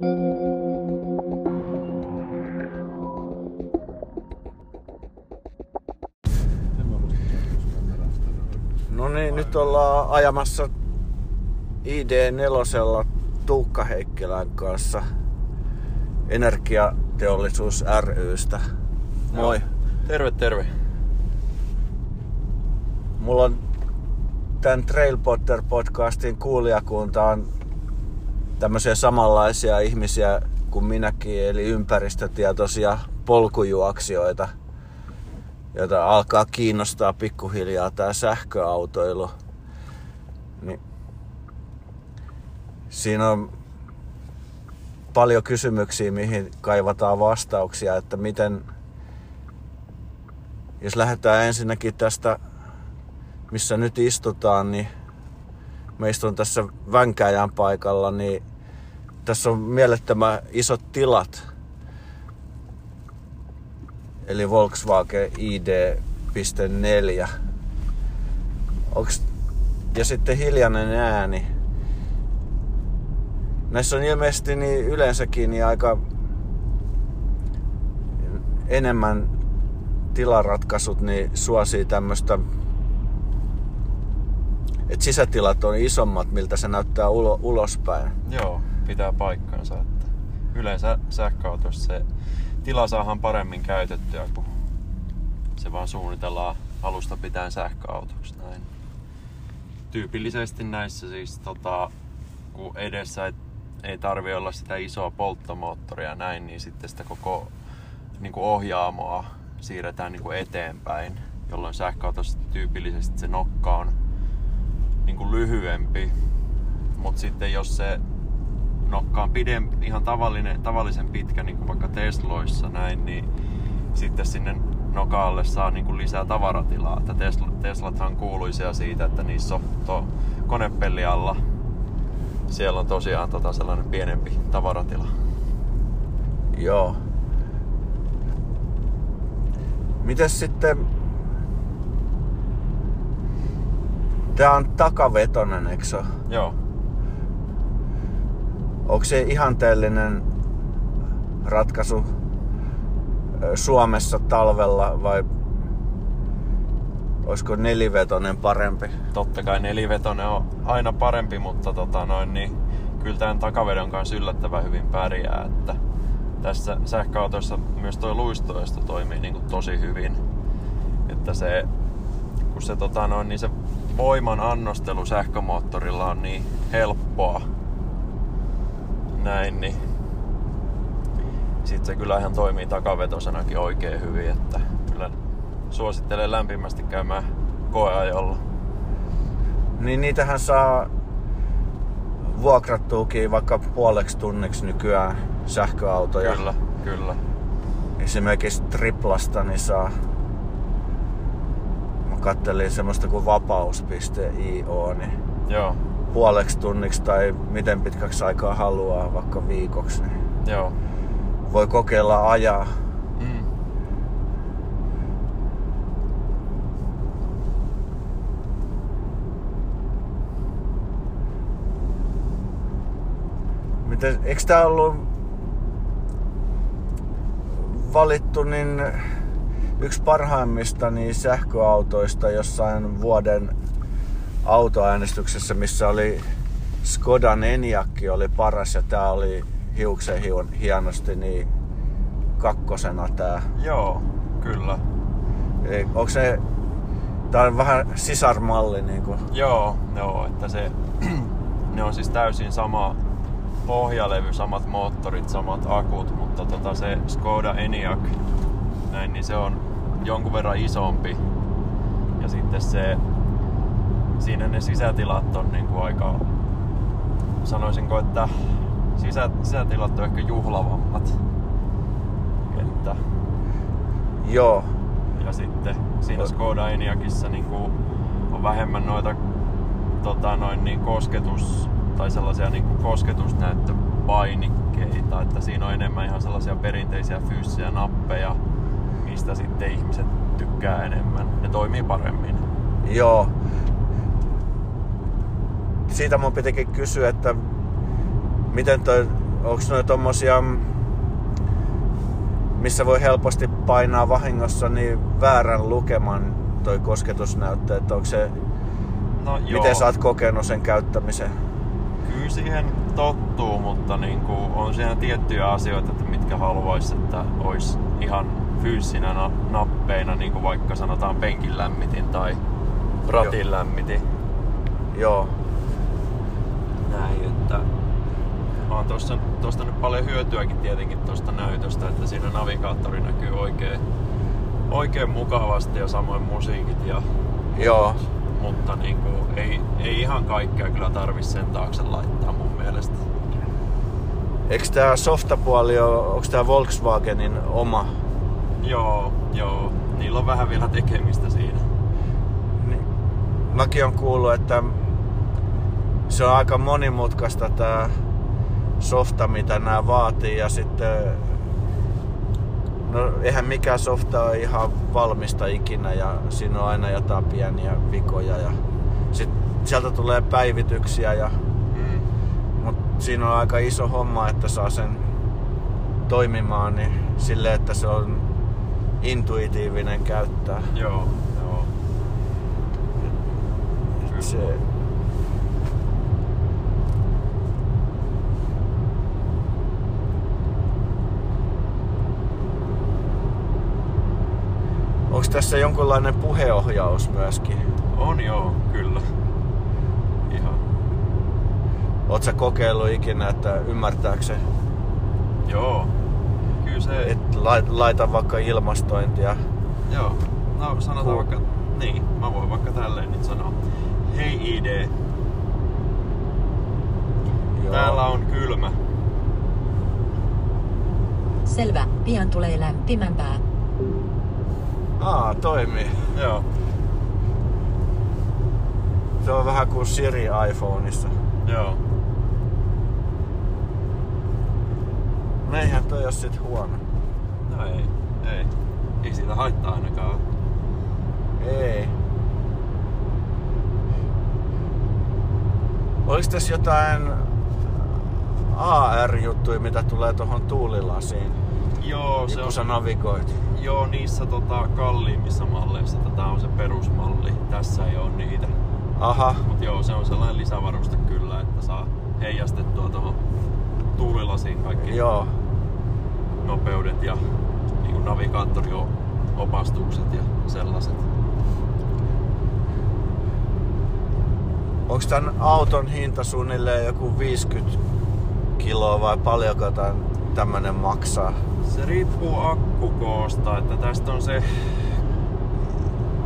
No niin, nyt ollaan ajamassa ID4 Tuukka Heikkilän kanssa Energiateollisuus rystä. Moi. Terve, terve. Mulla on tämän Trailpotter podcastin kuulijakunta on tämmöisiä samanlaisia ihmisiä kuin minäkin, eli ympäristötietoisia polkujuoksijoita, joita alkaa kiinnostaa pikkuhiljaa tämä sähköautoilu. Niin siinä on paljon kysymyksiä, mihin kaivataan vastauksia, että miten, jos lähdetään ensinnäkin tästä, missä nyt istutaan, niin mä istun tässä Vänkäjän paikalla, niin tässä on mielettömän isot tilat. Eli Volkswagen ID.4. Onks... Ja sitten hiljainen ääni. Näissä on ilmeisesti niin yleensäkin niin aika enemmän tilaratkaisut niin suosii tämmöistä että sisätilat on isommat, miltä se näyttää ulo, ulospäin. Joo, pitää paikkansa. Että yleensä sähköautossa se tila saadaan paremmin käytettyä, kun se vaan suunnitellaan alusta pitäen sähköautoksi. Näin. Tyypillisesti näissä siis, tota, kun edessä ei, ei tarvi olla sitä isoa polttomoottoria näin, niin sitten sitä koko niin kuin ohjaamoa siirretään niin kuin eteenpäin, jolloin sähköautossa tyypillisesti se nokka on niin kuin lyhyempi. Mutta sitten jos se nokka on pidem, ihan tavallinen, tavallisen pitkä, niin kuin vaikka Tesloissa näin, niin sitten sinne nokalle saa niin kuin lisää tavaratilaa. Että Tesla, Teslathan kuuluisia siitä, että niissä on to, konepelli alla. Siellä on tosiaan tota sellainen pienempi tavaratila. Joo. Mites sitten... Tää on takavetonen, eikö se Joo. Onko se ihanteellinen ratkaisu Suomessa talvella vai olisiko nelivetonen parempi? Totta kai nelivetonen on aina parempi, mutta tota noin, niin kyllä tämän takavedon kanssa yllättävän hyvin pärjää. Että tässä sähköautossa myös tuo luistoisto toimii niin kuin tosi hyvin. Että se, kun se, tota noin, niin se voiman annostelu sähkömoottorilla on niin helppoa, näin, niin sitten se kyllä ihan toimii takavetosenakin oikein hyvin, että kyllä suosittelen lämpimästi käymään koeajolla. Niin niitähän saa vuokrattuukin vaikka puoleksi tunniksi nykyään sähköautoja. Kyllä, kyllä. Esimerkiksi triplasta niin saa kattelin semmoista kuin vapaus.io, niin Joo, puoleksi tunniksi tai miten pitkäksi aikaa haluaa, vaikka viikoksi, niin joo. voi kokeilla ajaa. Mm. Miten, eikö tää ollut valittu niin yksi parhaimmista niin sähköautoista jossain vuoden autoäänestyksessä, missä oli Skodan Enyaq oli paras ja tää oli hiuksen hion, hienosti niin kakkosena tää. Joo, kyllä. Eli onko se, tää on vähän sisarmalli niinku. Joo, joo, että se, ne on siis täysin sama pohjalevy, samat moottorit, samat akut, mutta tota se Skoda Enyaq, näin, niin se on jonkun verran isompi. Ja sitten se, siinä ne sisätilat on niin kuin aika, sanoisinko, että sisä, sisätilat on ehkä juhlavammat. Että, Joo, ja sitten siinä Skoda Enyaqissa niin kuin on vähemmän noita tota, noin niin kosketus tai sellaisia niin kuin kosketusnäyttöpainikkeita, että siinä on enemmän ihan sellaisia perinteisiä fyysisiä nappeja, mistä sitten ihmiset tykkää enemmän. Ne toimii paremmin. joo. Siitä mun pitikin kysyä, että miten toi, onks noin tommosia, missä voi helposti painaa vahingossa niin väärän lukeman toi kosketusnäyttö, että onko se, No joo, miten sä oot kokenut sen käyttämisen? kyllä siihen tottuu, mutta niin kuin on siinä tiettyjä asioita, että mitkä haluaisi, että olisi ihan fyysinä na- nappeina, niin kuin vaikka sanotaan penkin lämmitin tai ratin Joo. lämmitin. Joo, Näin, että on tossa, tosta nyt paljon hyötyäkin tietenkin tuosta näytöstä, että siinä navigaattori näkyy oikein, oikein mukavasti ja samoin musiikit ja joo. mutta niin kuin, ei, ei ihan kaikkea kyllä tarvi sen taakse laittaa mun mielestä. Eikö tää softapuoli ole, onko tää Volkswagenin oma? Joo, joo. Niillä on vähän vielä tekemistä siinä. Niin, mäkin on kuullut, että se on aika monimutkaista tää softa, mitä nämä vaatii ja sitten No eihän mikään softa ole ihan valmista ikinä ja siinä on aina jotain pieniä vikoja ja sit sieltä tulee päivityksiä ja Mm. Mut siinä on aika iso homma, että saa sen toimimaan niin sille, että se on intuitiivinen käyttää. Joo, joo. Et Se, Onko tässä jonkunlainen puheohjaus myöskin? On joo, kyllä. Ihan. Sä kokeillut ikinä, että ymmärtääkö se, Joo. Kyllä se... et lai- laita vaikka ilmastointia? Joo. No sanotaan Cool. vaikka... Niin, mä voin vaikka tälleen nyt sanoa. Hei ID, Joo. täällä on kylmä. Selvä, pian tulee lämpimämpää. Aa, toimii. Joo. Se on vähän kuin Siri iPhoneissa. Joo. No eihän toi ole sit huono. No ei, ei. Ei siitä haittaa ainakaan. Ei. Olis tässä jotain AR-juttuja, mitä tulee tuohon tuulilasiin, Joo, se kun on... sä navigoit? Joo, niissä tota, kalliimmissa malleissa tätä on se perusmalli. Tässä ei ole niitä. Aha, Mut joo, se on sellainen lisävaruste kyllä, että saa heijastettua tuohon tuulilasiin kaikki joo. Nopeudet ja niin kuin navigaattoriopastukset ja sellaiset. Onks tän auton hinta suunnilleen joku 50 kiloa vai paljonko tämmönen maksaa? Se riippuu akkukoosta, että tästä on se...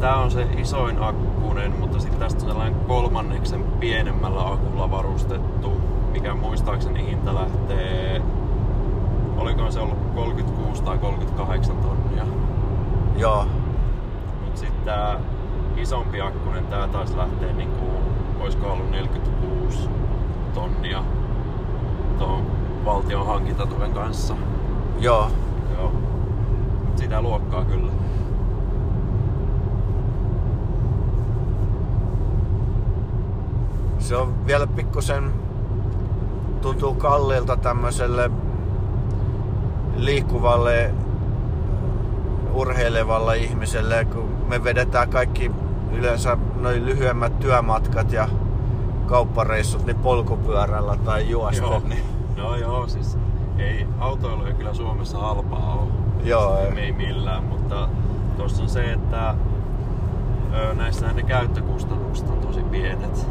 Tää on se isoin akkunen, mutta sitten tästä on sellainen kolmanneksen pienemmällä akulla varustettu, mikä muistaakseni hinta lähtee... Oliko se ollut 36 tai 38 tonnia? Joo. Mut sitten tää isompi akkunen, tää taisi lähteä niinku, oisko ollut 46 tonnia tuon valtion hankintatuen kanssa. Joo. Joo. Mut sitä luokkaa kyllä. Se on vielä pikkusen tuntuu kalliilta tämmöiselle liikkuvalle urheilevalle ihmiselle, kun me vedetään kaikki yleensä noin lyhyemmät työmatkat ja kauppareissut niin polkupyörällä tai juosten. Joo. Niin, No joo, siis ei autoilu ei kyllä Suomessa halpaa ole. joo, Me ei millään, mutta tuossa on se, että näissä ne käyttökustannukset on tosi pienet.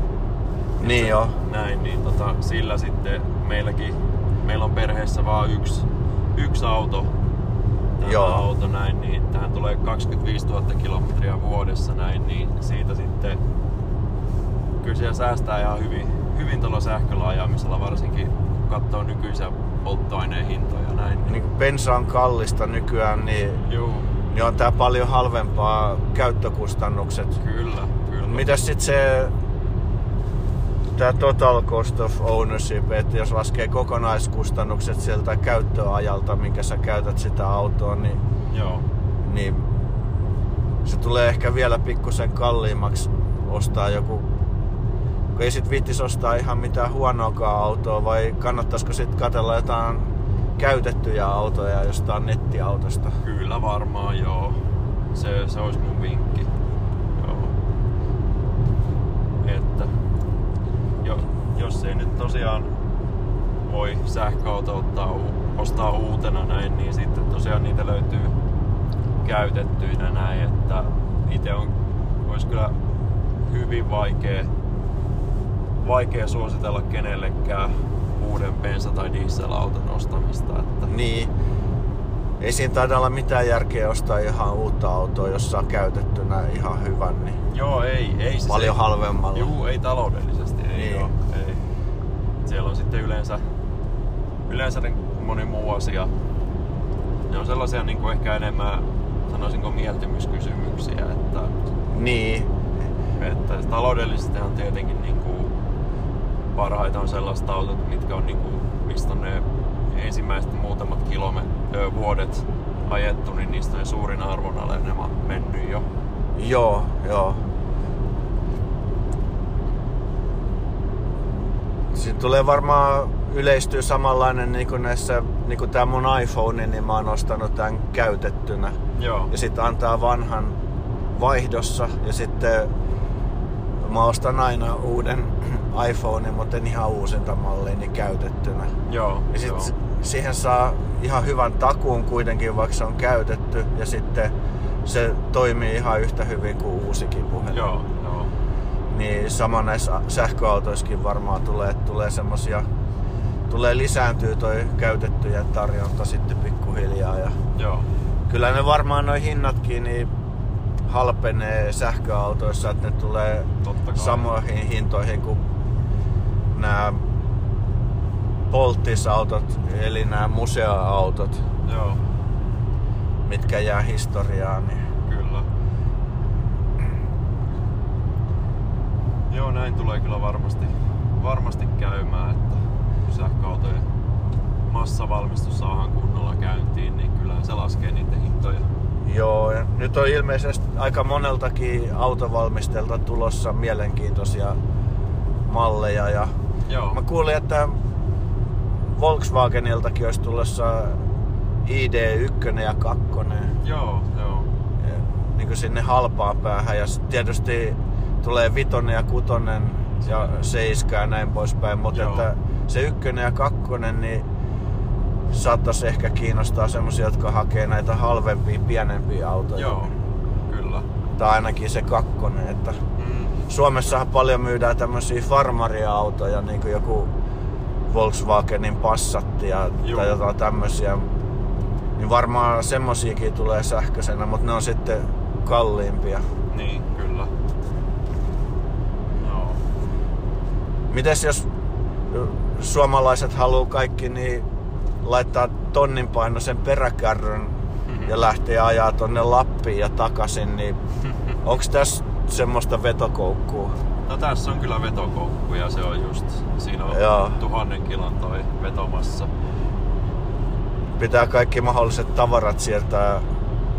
niin joo. Näin, niin tota, sillä sitten meilläkin, meillä on perheessä vaan yksi, yksi auto. Tämä Joo. auto näin, niin tähän tulee 25 000 kilometriä vuodessa näin, niin siitä sitten kyllä siellä säästää ihan hyvin, hyvin tuolla sähköllä ajamisella, varsinkin kun katsoo nykyisiä polttoaineen hintoja näin. Niin, Niin kun bensa on kallista nykyään, niin, juu, niin on tää paljon halvempaa käyttökustannukset. kyllä, kyllä. Mitäs sit se tää total cost of ownership, että jos laskee kokonaiskustannukset sieltä käyttöajalta, minkä sä käytät sitä autoa, niin, Joo, niin se tulee ehkä vielä pikkusen kalliimmaksi ostaa joku kun ei sit viittis ostaa ihan mitään huonoakaan autoa, vai kannattaisiko sitten katella jotain käytettyjä autoja jostain nettiautosta? Kyllä varmaan, joo. Se, se olisi mun vinkki. Joo. Että jos ei nyt tosiaan voi sähköauto ottaa, ostaa uutena näin, niin sitten tosiaan niitä löytyy käytettyinä näin, että itse on, olisi kyllä hyvin vaikea, vaikea suositella kenellekään uuden bensa- tai dieselauton ostamista. Että Niin. Ei siinä taida olla mitään järkeä ostaa ihan uutta autoa, jos saa käytettynä ihan hyvän, niin Joo, ei, ei se paljon se, halvemmalla. Juu, ei taloudellisesti, ei Niin. oo, ei. Siellä on sitten yleensä, yleensä niin moni muu asia. Ne on sellaisia niin kuin ehkä enemmän, sanoisinko mieltymyskysymyksiä, että, Niin, että taloudellisesti on tietenkin niin kuin parhaita on sellaiset autot, mitkä on niin kuin, mistä on ne ensimmäiset muutamat kilomet, ö, vuodet ajettu, niin niistä on suurin arvonalenema mennyt jo. joo, joo. Siinä tulee varmaan yleistyy samanlainen niin kuin näissä, niin kuin tää mun iPhone, niin mä oon ostanut tämän käytettynä. Joo. Ja sitten antaa vanhan vaihdossa ja sitten mä ostan aina uuden iPhone, mutta en ihan uusinta mallia, niin käytettynä. Joo. Ja joo. sit siihen saa ihan hyvän takuun kuitenkin, vaikka se on käytetty. Ja sitten se toimii ihan yhtä hyvin kuin uusikin puhelin. Joo, joo. Niin sama näissä sähköautoissakin varmaan tulee, tulee semmosia, tulee lisääntyy toi käytettyjen tarjonta sitten pikkuhiljaa. Ja Joo. kyllä ne varmaan noin hinnatkin niin halpenee sähköautoissa, että ne tulee samoihin hintoihin kuin nämä polttisautot, eli nämä museoautot, Joo, mitkä jää historiaan. Niin kyllä. Joo, näin tulee kyllä varmasti, varmasti käymään, että kun sähköautojen massavalmistus saadaan kunnolla käyntiin, niin kyllä se laskee niiden hintoja. Joo, ja nyt on ilmeisesti aika moneltakin autovalmistelta tulossa mielenkiintoisia malleja. Ja Joo, mä kuulin, että Volkswageniltakin olisi tulossa ID1 ja 2. joo, joo. Ja niin kuin sinne halpaan päähän. Ja tietysti tulee vitonen ja kutonen ja seiska ja näin poispäin. Mutta Joo. että se ykkönen ja kakkonen, niin saattaisi ehkä kiinnostaa semmosia, jotka hakee näitä halvempia, pienempiä autoja. Joo, kyllä. Tai ainakin se kakkonen. Että Mm, Suomessahan paljon myydään tämmöisiä farmaria-autoja, niin kuin joku Volkswagenin Passat ja, tai jotain tämmöisiä. Niin varmaan semmosiakin tulee sähköisenä, mutta ne on sitten kalliimpia. niin, kyllä. Joo. Mites jos suomalaiset haluaa kaikki niin laittaa tonnin painoisen peräkärryn ja lähtee ajaa tonne Lappiin ja takaisin, niin onks tässä semmoista vetokoukkua? No tässä on kyllä vetokoukku ja se on just, siinä on Joo. tuhannen kilon toi vetomassa. Pitää kaikki mahdolliset tavarat sieltä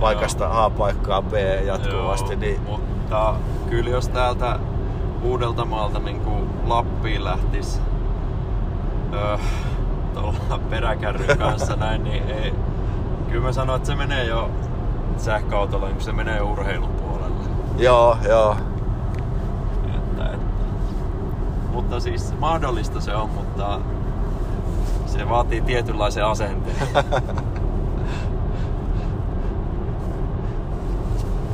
paikasta A paikkaan B jatkuvasti, Joo, niin Mutta kyllä jos täältä Uudeltamaalta niin kuin Lappiin lähtis öö, tuolla peräkärryn kanssa näin, niin ei, kyllä mä sanon, että se menee jo sähköautolla, niin se menee urheilupuolelle. joo, joo. Että, että. Mutta siis mahdollista se on, mutta se vaatii tietynlaisen asenteen.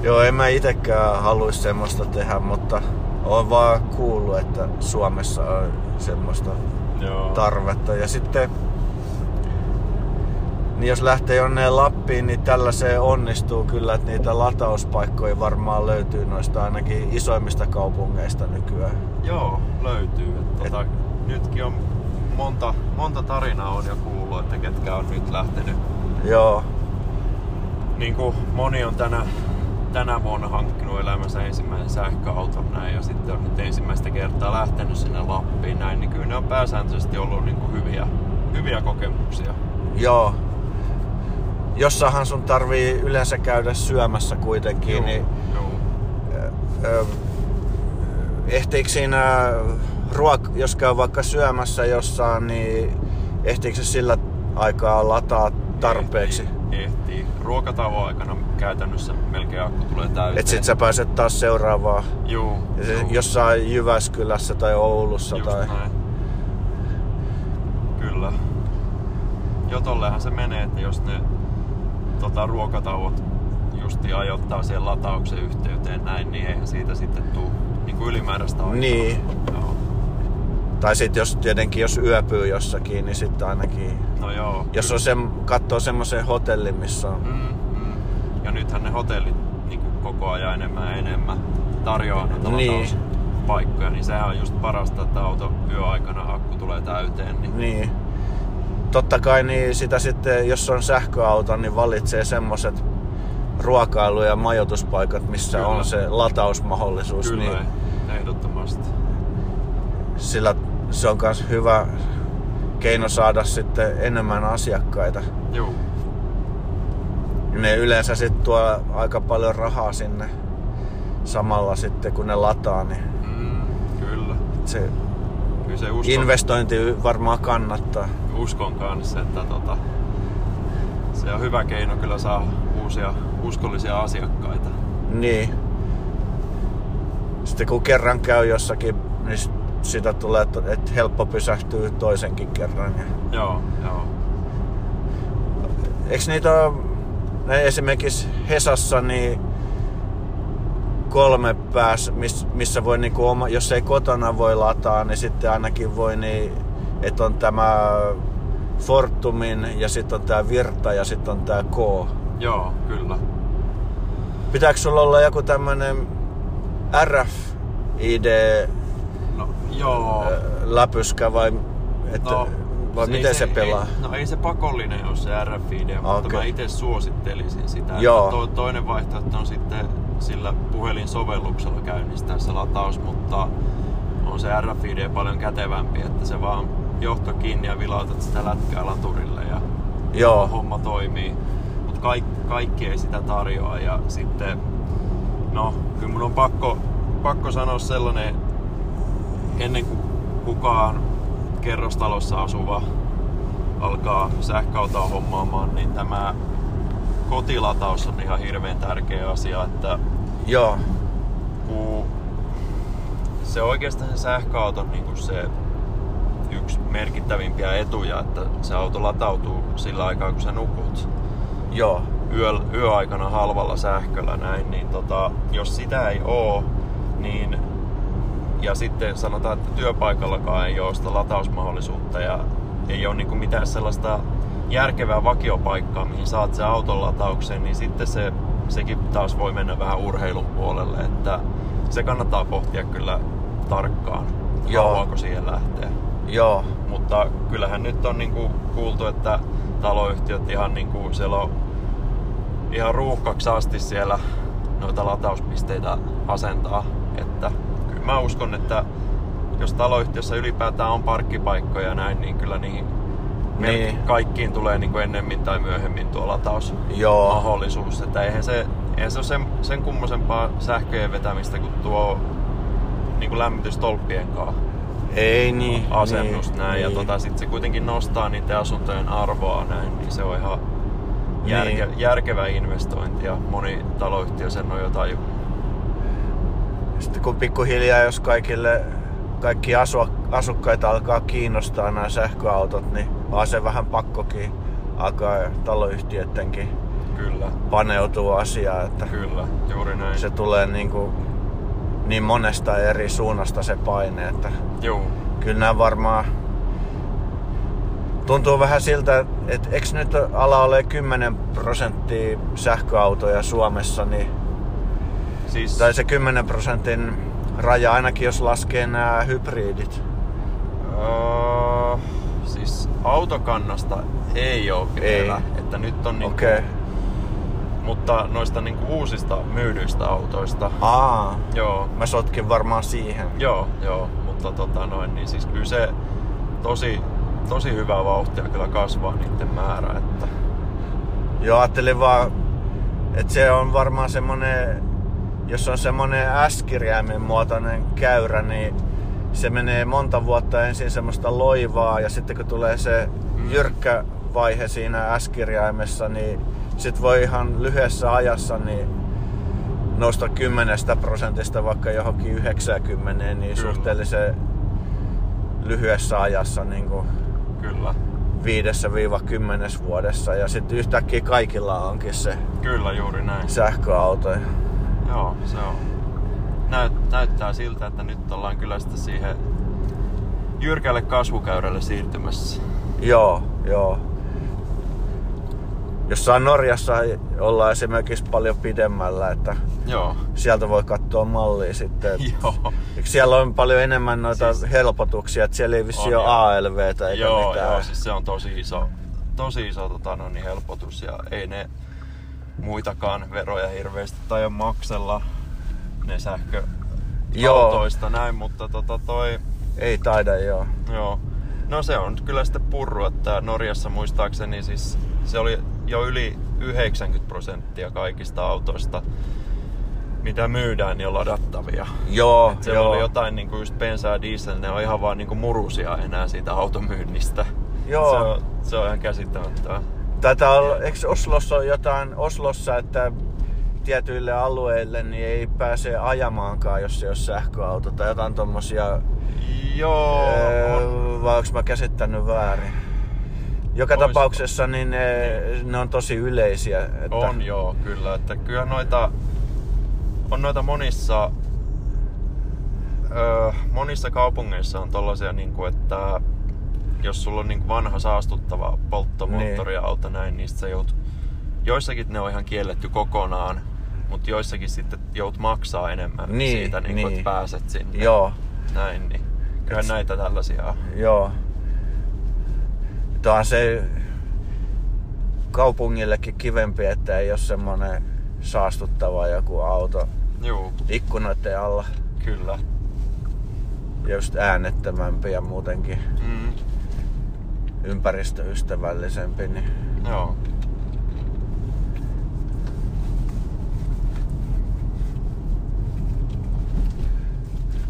Joo, en mä itekään haluaisi semmoista tehdä, mutta on vaan kuullut, että Suomessa on semmoista Joo. tarvetta. Ja sitten, niin jos lähtee jonne Lappiin, niin tällä se onnistuu kyllä, että niitä latauspaikkoja varmaan löytyy noista ainakin isoimmista kaupungeista nykyään. Joo, löytyy. Et, tota, nytkin on monta, monta tarinaa on jo kuullut, että ketkä on nyt lähtenyt. Joo, Niin kuin moni on tänä, tänä vuonna hankkinut elämänsä ensimmäisen sähköauton näin ja sitten on nyt ensimmäistä kertaa lähtenyt sinne Lappiin näin, niin kyllä ne on pääsääntöisesti ollut niin kuin hyviä, hyviä kokemuksia. joo. Jossahan sun tarvii yleensä käydä syömässä kuitenkin, niin Joo. ö, ehtiikö siinä ruok, jos käy vaikka syömässä jossain, niin ehtiikö se sillä aikaa lataa tarpeeksi? Ehtii, ehtii. Ruokatauon aikana käytännössä melkein akku tulee täyteen. Et sit sä pääset taas seuraavaan Juu, juu. jossain Jyväskylässä tai Oulussa Just tai... näin. Kyllä. Jotollehan se menee, että jos ne tota, ruokatauot justi ajoittaa siihen latauksen yhteyteen näin, niin eihän siitä sitten tuu niin ylimääräistä aikaa. Niin. Joo. Tai sit jos tietenkin jos yöpyy jossakin, niin sitten ainakin... No joo. Jos on se, katsoo semmoisen hotellin, missä on... Mm, mm. Ja nythän ne hotellit niin koko ajan enemmän ja enemmän tarjoaa noita Niin. latauspaikkoja, niin sehän on just parasta, että auto yöaikana akku tulee täyteen. Niin, Niin. Totta kai niin sitä sitten, jos on sähköauto, niin valitsee semmoset ruokailu- ja majoituspaikat, missä Kyllä. on se latausmahdollisuus. Kyllä, Niin ehdottomasti. sillä se on myös hyvä keino saada sitten enemmän asiakkaita. Joo. Ne yleensä sitten tuo aika paljon rahaa sinne samalla sitten, kun ne lataa, niin Mm, kyllä. se Kyllä se uskon, investointi varmaan kannattaa. uskon kanssa, että tota, se on hyvä keino kyllä saada uusia uskollisia asiakkaita. Niin. Sitten kun kerran käy jossakin, niin sitä tulee, että et helppo pysähtyy toisenkin kerran. Ja Joo, joo. Eiks niitä ole, esimerkiksi Hesassa, niin kolme pääs, miss, missä voi niinku oma, jos ei kotona voi lataa, niin sitten ainakin voi niin, että on tämä Fortumin ja sitten on tämä Virta ja sitten on tämä K. Joo, kyllä. Pitääkö sulla olla joku tämmönen RFID joo. läpyskä vai, että, No, vai ei miten se, pelaa? Ei, no ei se pakollinen ole se RFID, mutta Okei. mä itse suosittelisin sitä. Joo. To, toinen vaihtoehto on sitten sillä puhelinsovelluksella käynnistää se lataus, mutta on se RFID paljon kätevämpi, että se vaan johto kiinni ja vilautat sitä lätkää laturille ja Joo. homma toimii. Mutta kaikki, kaikki ei sitä tarjoa ja sitten, no kyllä mun on pakko, pakko sanoa sellainen, ennen kuin kukaan kerrostalossa asuva alkaa sähköautoa hommaamaan, niin tämä kotilataus on ihan hirveän tärkeä asia, että Joo, kun se oikeastaan se sähköauton niin kuin se yksi merkittävimpiä etuja, että se auto latautuu sillä aikaa, kun sä nukut. Joo, yö, yöaikana halvalla sähköllä näin, niin tota, jos sitä ei oo, niin ja sitten sanotaan, että työpaikallakaan ei ole sitä latausmahdollisuutta ja ei ole niinku mitään sellaista järkevää vakiopaikkaa, mihin saat sen auton latauksen, niin sitten se, sekin taas voi mennä vähän urheilun puolelle, että se kannattaa pohtia kyllä tarkkaan, Joo. haluaako siihen lähteä. joo, Mutta kyllähän nyt on niinku kuultu, että taloyhtiöt ihan niinku, siellä on ihan ruuhkaksi asti siellä noita latauspisteitä asentaa. Että mä uskon, että jos taloyhtiössä ylipäätään on parkkipaikkoja ja näin, niin kyllä niihin Niin. niin. kaikkiin tulee niinku ennemmin tai myöhemmin tuo joo, latausmahdollisuus. Että eihän se, eihän se ole sen, sen kummosempaa sähköjen vetämistä kuin tuo niinku lämmitystolppien kanssa ei niin. asennus niin, näin ja niin. tota, sit se kuitenkin nostaa niiden asuntojen arvoa näin, niin se on ihan järke, Niin. järkevä investointi ja moni taloyhtiö sen on jo tajunnut. Sitten kun pikkuhiljaa, jos kaikille, kaikki asu, asukkaita alkaa kiinnostaa nämä sähköautot, niin on se vähän pakkokin alkaa taloyhtiöidenkin Kyllä, paneutuu asiaan, että kyllä, juuri näin. se tulee niin, kuin, niin monesta eri suunnasta se paine, että Juu, kyllä nämä varmaan tuntuu vähän siltä, että eikö nyt ala ole 10 prosenttia sähköautoja Suomessa, niin, siis tai se 10 prosentin raja ainakin jos laskee nämä hybridit. uh, siis autokannasta ei ole vielä, että nyt on niinku. Okay. mutta noista niinku uusista myydyistä autoista, Aa, joo, mä sotkin varmaan siihen. Joo, joo, mutta tota noin, niin siis kyllä se tosi, tosi hyvää vauhtia kyllä kasvaa niiden määrä, että Joo, ajattelin vaan, että se on varmaan semmonen jos on semmonen S-kirjaimen muotoinen käyrä, niin se menee monta vuotta ensin semmoista loivaa ja sitten kun tulee se jyrkkä vaihe siinä S-kirjaimessa, niin sit voi ihan lyhyessä ajassa niin nousta 10 prosentista vaikka johonkin 90, niin Kyllä. suhteellisen lyhyessä ajassa niin kuin Kyllä. 5-10 vuodessa. Ja sitten yhtäkkiä kaikilla onkin se Kyllä, juuri näin. sähköauto. Joo, se on. Näyt, näyttää siltä, että nyt ollaan kyllä sitten siihen jyrkälle kasvukäyrälle siirtymässä. Joo, joo. Jossain Norjassa ollaan esimerkiksi paljon pidemmällä, että Joo. sieltä voi katsoa mallia sitten. Joo. Siellä on paljon enemmän noita Siis- helpotuksia, että siellä ei vissi ole. ALVtä eikä joo, mitään. joo, siis se on tosi iso, tosi iso tota, no, niin helpotus ja ei ne muitakaan veroja hirveästi tai maksella ne sähkö autoista näin, mutta tota toi, Ei taida joo. joo. No se on kyllä sitten purru, että Norjassa muistaakseni siis se oli jo yli 90 prosenttia kaikista autoista, mitä myydään, niin on ladattavia. Joo, Se joo. oli jotain niinku just bensaa ja diesel, ne on ihan vaan niinku murusia enää siitä automyynnistä. Joo. Se on, se on ihan käsittämättöä. Taitaa olla, eikö Oslossa on jotain, Oslossa, että tietyille alueille niin ei pääse ajamaankaan, jos ei ole sähköauto tai jotain tommosia, Joo, öö, on, vai onko mä käsittänyt väärin? Joka Ois- tapauksessa niin ne, ne on tosi yleisiä. Että, on joo, kyllä. Että kyllä noita, on noita monissa, öö, monissa kaupungeissa on tollasia, niinku, että jos sulla on niinku vanha saastuttava polttomoottoriauto näin, niin sä jout, joissakin ne on ihan kielletty kokonaan, mutta joissakin sitten jout maksaa enemmän Niin, siitä, niin, niin. että pääset sinne. Joo, Näin, niin kyllä Et- näitä tällaisia on. joo. Tämä on se kaupungillekin kivempi, että ei ole semmonen saastuttava joku auto Juu, ikkunoiden alla. kyllä. Just äänettömämpi ja muutenkin Mm, ympäristöystävällisempi. Niin joo.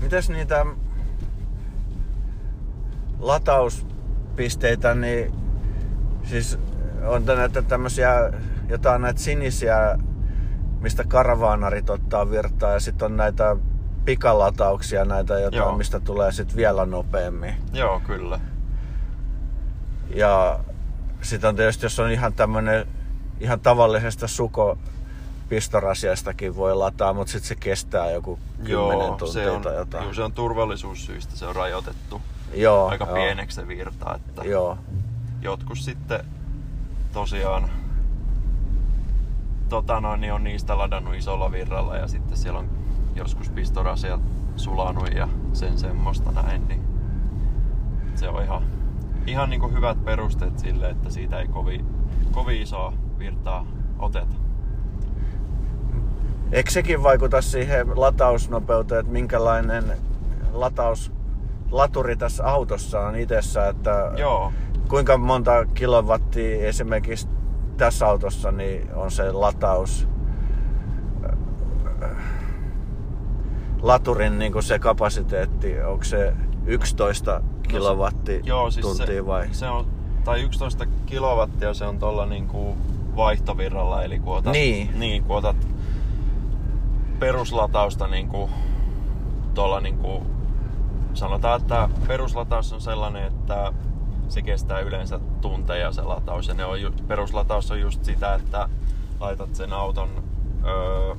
Mitäs niitä latauspisteitä, niin siis on näitä tämmösiä, jotain näitä sinisiä, mistä karavaanarit ottaa virtaa ja sitten on näitä pikalatauksia, näitä jotain, Joo. mistä tulee sitten vielä nopeammin. Joo, kyllä. Ja sitten on tietysti, jos on ihan tämmönen ihan tavallisesta suko pistorasiastakin voi lataa, mutta sitten se kestää joku 10 se tuntia on, tai jotain. juu, se on turvallisuussyistä, se on rajoitettu Joo, aika joo. pieneksi se virta, että Joo, jotkut sitten tosiaan tota noin, niin on niistä ladannut isolla virralla ja sitten siellä on joskus pistorasia sulanut ja sen semmoista näin, niin se on ihan, ihan niin hyvät perusteet sille, että siitä ei kovin, kovin isoa virtaa oteta. Eikö sekin vaikuta siihen latausnopeuteen, että minkälainen lataus, laturi tässä autossa on itsessä, että Joo, kuinka monta kilowattia esimerkiksi tässä autossa niin on se lataus laturin niin kuin se kapasiteetti, onko se 11 kilowattia Joo, siis se, vai? se on, tai 11 kilowattia se on tuolla niinku vaihtovirralla, eli kun otat, Niin. niin, kun otat peruslatausta niinku, tuolla niinku, sanotaan, että peruslataus on sellainen, että se kestää yleensä tunteja se lataus, ja ne on ju, peruslataus on just sitä, että laitat sen auton öö,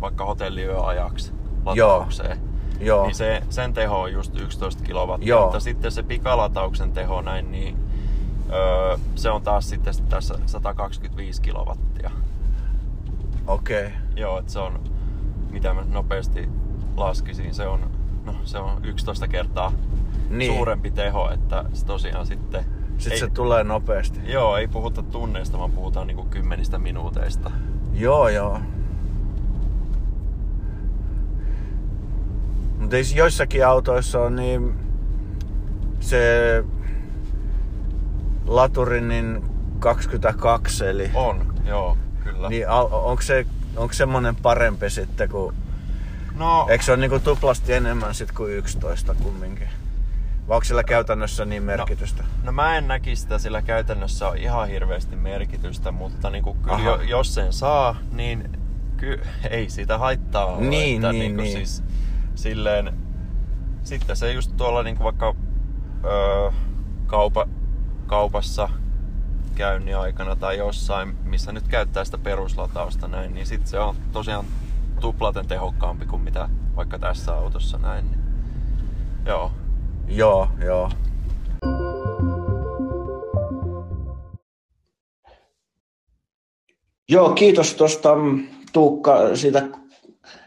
vaikka hotelliyöajaksi lataukseen. Joo, Niin se, sen teho on just 11 kilowattia, Joo. mutta sitten se pikalatauksen teho näin, niin öö, se on taas sitten tässä 125 kilowattia. okei. Okay. Joo, että se on, mitä mä nopeasti laskisin, se on, no, se on 11 kertaa Niin. suurempi teho, että se tosiaan sitten... Sitten ei, se tulee nopeasti. Joo, ei puhuta tunneista, vaan puhutaan niinku kymmenistä minuuteista. Joo, joo. Mutta joissakin autoissa on niin se laturi niin 22, eli On, joo, kyllä. niin onko se onko semmonen parempi sitten kuin No, Eikö se ole niinku tuplasti enemmän sit kuin 11 kumminkin? Vai onko sillä käytännössä niin merkitystä? no mä en näkisi sitä sillä käytännössä on ihan hirveästi merkitystä, mutta niinku, kyllä Aha. jo, jos sen saa, niin ky, ei siitä haittaa ole. Niin, että niin, niinku niin. Siis, silleen, sitten se just tuolla niinku vaikka öö, kaupa, kaupassa käynnin aikana tai jossain, missä nyt käyttää sitä peruslatausta näin, niin sitten se on tosiaan tuplaten tehokkaampi kuin mitä vaikka tässä autossa näin. Niin. Joo. Joo, joo. Joo, kiitos tuosta Tuukka siitä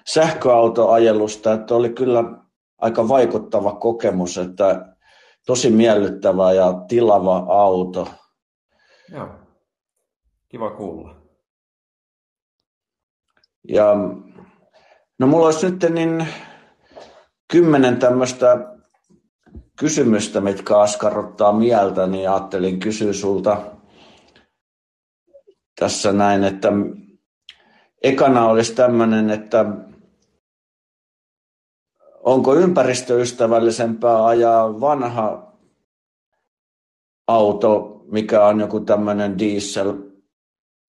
sähköautoajelusta, että oli kyllä aika vaikuttava kokemus, että tosi miellyttävä ja tilava auto. Joo. Kiva kuulla. Ja no mulla olisi nyt niin kymmenen tämmöistä kysymystä, mitkä askarruttaa mieltä, niin ajattelin kysyä sulta tässä näin, että ekana olisi tämmöinen, että onko ympäristöystävällisempää ajaa vanha auto, mikä on joku tämmöinen diesel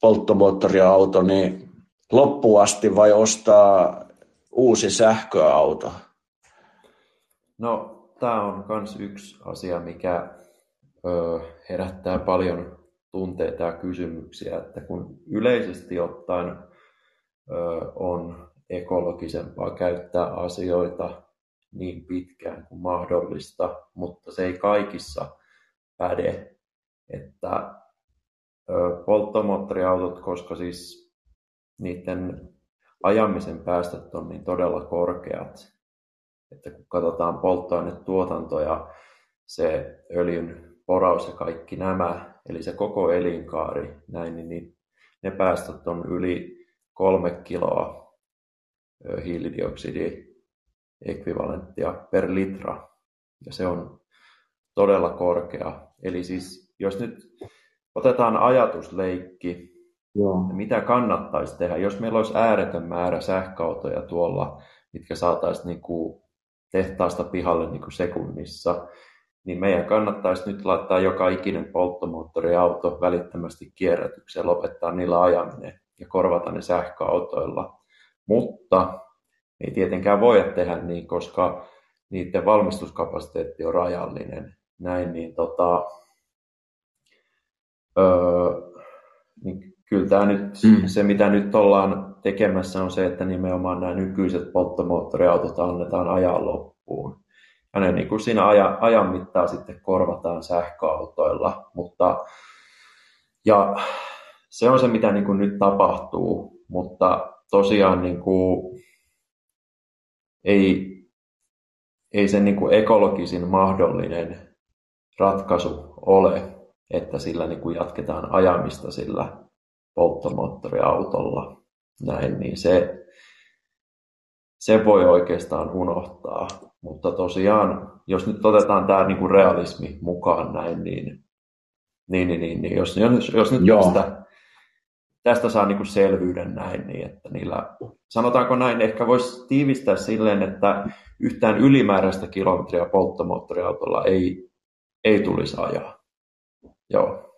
polttomoottoriauto, niin loppuun asti vai ostaa uusi sähköauto? No, tämä on myös yksi asia, mikä ö, herättää paljon tunteita ja kysymyksiä, että kun yleisesti ottaen ö, on ekologisempaa käyttää asioita niin pitkään kuin mahdollista, mutta se ei kaikissa päde, että polttomoottoriautot, koska siis niiden ajamisen päästöt on niin todella korkeat, että kun katsotaan polttoainetuotanto ja se öljyn poraus ja kaikki nämä, eli se koko elinkaari, näin, niin, niin ne päästöt on yli kolme kiloa ö, hiilidioksidiekvivalenttia per litra, ja se on todella korkea. Eli siis jos nyt otetaan ajatusleikki, Joo. mitä kannattaisi tehdä, jos meillä olisi ääretön määrä sähköautoja tuolla, mitkä saataisiin niin kuin tehtaasta pihalle niin kuin sekunnissa, niin meidän kannattaisi nyt laittaa joka ikinen polttomoottoriauto välittömästi kierrätykseen, lopettaa niillä ajaminen ja korvata ne sähköautoilla. Mutta ei tietenkään voi tehdä niin, koska niiden valmistuskapasiteetti on rajallinen. Näin, niin, tota, öö, niin kyllä tämä nyt, Mm. se mitä nyt ollaan tekemässä on se, että nimenomaan nämä nykyiset polttomoottoriautot annetaan ajaa loppuun. Ja ne niin kuin siinä ajan, ajan mittaan sitten korvataan sähköautoilla, mutta ja se on se, mitä niin kuin nyt tapahtuu, mutta tosiaan niin kuin, ei, ei se niin kuin ekologisin mahdollinen ratkaisu ole, että sillä niin kuin jatketaan ajamista sillä polttomoottoriautolla. Näin, niin se, se voi oikeastaan unohtaa. Mutta tosiaan, jos nyt otetaan tämä niin kuin realismi mukaan näin, niin, niin, niin, niin, niin jos, jos, jos nyt Joo. tästä, tästä saa niin kuin selvyyden näin, niin että niillä, sanotaanko näin, ehkä voisi tiivistää silleen, että yhtään ylimääräistä kilometriä polttomoottoriautolla ei, ei tulisi ajaa. Joo.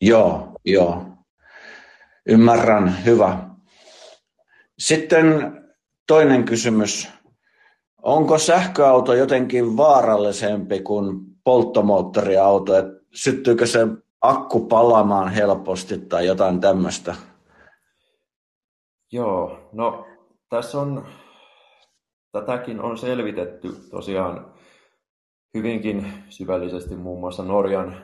Joo, joo. Ymmärrän, hyvä. Sitten toinen kysymys. Onko sähköauto jotenkin vaarallisempi kuin polttomoottoriauto? Et syttyykö se akku palamaan helposti tai jotain tämmöistä? Joo, no tässä on, tätäkin on selvitetty tosiaan hyvinkin syvällisesti muun muassa Norjan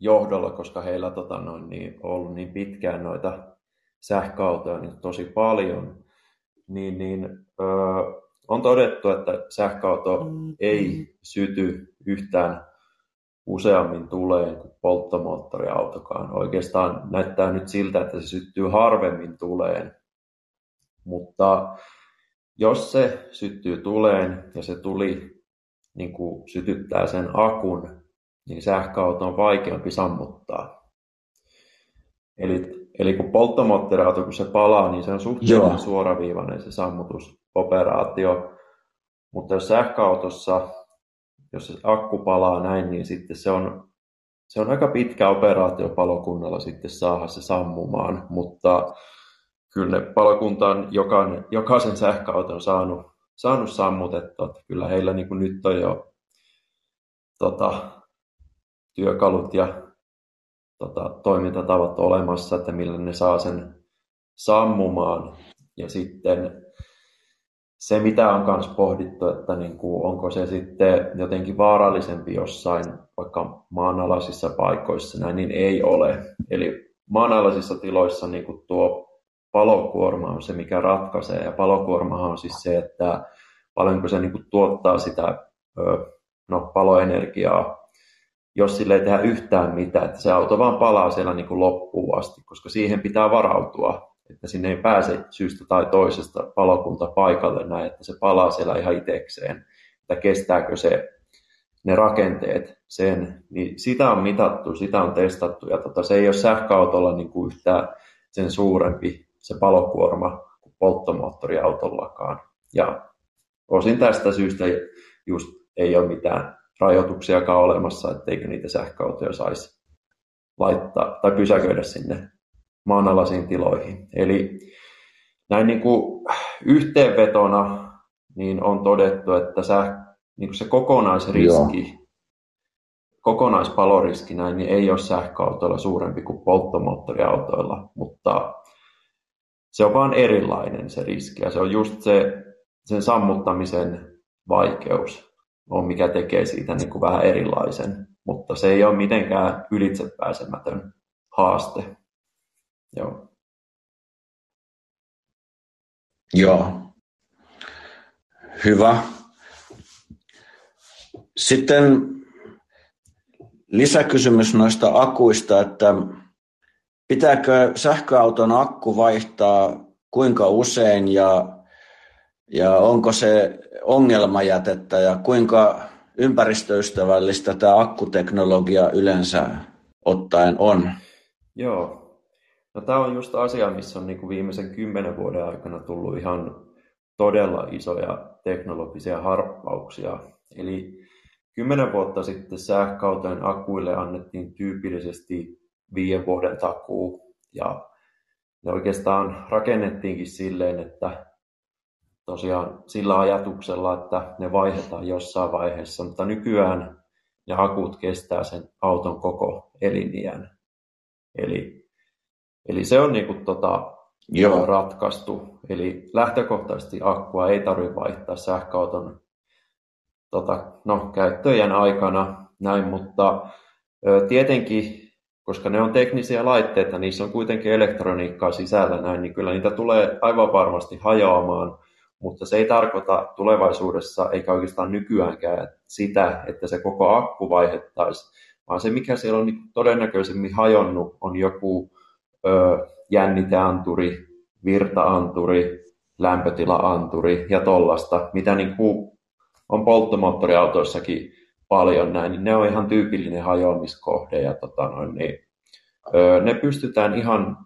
johdolla, koska heillä tota, noin, niin, on ollut niin pitkään noita sähköautoja niin tosi paljon, niin, niin ö, on todettu, että sähköauto ei syty yhtään useammin tuleen kuin polttomoottoriautokaan. Oikeastaan näyttää nyt siltä, että se syttyy harvemmin tuleen, mutta jos se syttyy tuleen ja se tuli niin kuin sytyttää sen akun, niin sähköauto on vaikeampi sammuttaa. Eli, eli kun polttomoottoriauto, kun se palaa, niin se on suhteellisen Joo. suoraviivainen se sammutus. operaatio. Mutta jos sähköautossa, jos se akku palaa näin, niin sitten se on, se on aika pitkä operaatio palokunnalla sitten saada se sammumaan, mutta kyllä ne palokunta on jokainen, jokaisen sähköauton saanut, saanut sammutettua. Että kyllä heillä niin kuin nyt on jo tota, työkalut ja tota, toimintatavat olemassa, että millä ne saa sen sammumaan. Ja sitten se, mitä on myös pohdittu, että niin kuin, onko se sitten jotenkin vaarallisempi jossain vaikka maanalaisissa paikoissa, näin niin ei ole. Eli maanalaisissa tiloissa niin kuin tuo palokuorma on se, mikä ratkaisee. Ja palokuormahan on siis se, että paljonko se niin kuin tuottaa sitä no, paloenergiaa, jos sille ei tehdä yhtään mitään, että se auto vaan palaa siellä niin kuin loppuun asti, koska siihen pitää varautua, että sinne ei pääse syystä tai toisesta palokunta paikalle näin, että se palaa siellä ihan itsekseen, että kestääkö se ne rakenteet sen, niin sitä on mitattu, sitä on testattu. Ja tota, se ei ole sähköautolla niin kuin yhtään sen suurempi se palokuorma kuin polttomoottoriautollakaan. Ja osin tästä syystä just ei ole mitään rajoituksiakaan olemassa, etteikö niitä sähköautoja saisi laittaa tai pysäköidä sinne maanalaisiin tiloihin. Eli näin niin kuin yhteenvetona niin on todettu, että säh, niin kuin se kokonaisriski, Joo. kokonaispaloriski näin, niin ei ole sähköautoilla suurempi kuin polttomoottoriautoilla, mutta se on vaan erilainen se riski ja se on just se, sen sammuttamisen vaikeus on, mikä tekee siitä niin kuin vähän erilaisen, mutta se ei ole mitenkään ylitsepääsemätön haaste. Joo. Joo. Hyvä. Sitten lisäkysymys noista akuista, että pitääkö sähköauton akku vaihtaa kuinka usein ja, ja onko se ongelmajätettä ja kuinka ympäristöystävällistä tämä akkuteknologia yleensä ottaen on? Joo. No, tämä on just asia, missä on niin kuin viimeisen kymmenen vuoden aikana tullut ihan todella isoja teknologisia harppauksia. Eli kymmenen vuotta sitten sähköautojen akuille annettiin tyypillisesti viiden vuoden takuu. Ja ne oikeastaan rakennettiinkin silleen, että tosiaan sillä ajatuksella, että ne vaihdetaan jossain vaiheessa, mutta nykyään ne akut kestää sen auton koko eliniän. Eli, eli se on niin kuin tota, Joo. ratkaistu. Eli lähtökohtaisesti akkua ei tarvitse vaihtaa sähköauton tota, no, käyttöjen aikana, näin, mutta ö, tietenkin, koska ne on teknisiä laitteita, niissä on kuitenkin elektroniikkaa sisällä näin, niin kyllä niitä tulee aivan varmasti hajoamaan mutta se ei tarkoita tulevaisuudessa eikä oikeastaan nykyäänkään sitä, että se koko akku vaihettaisiin, vaan se mikä siellä on niin todennäköisemmin hajonnut on joku jänniteanturi, virtaanturi, lämpötilaanturi ja tollasta, mitä niin kuin on polttomoottoriautoissakin paljon näin, niin ne on ihan tyypillinen hajoamiskohde ja tota noin, niin, ö, ne pystytään ihan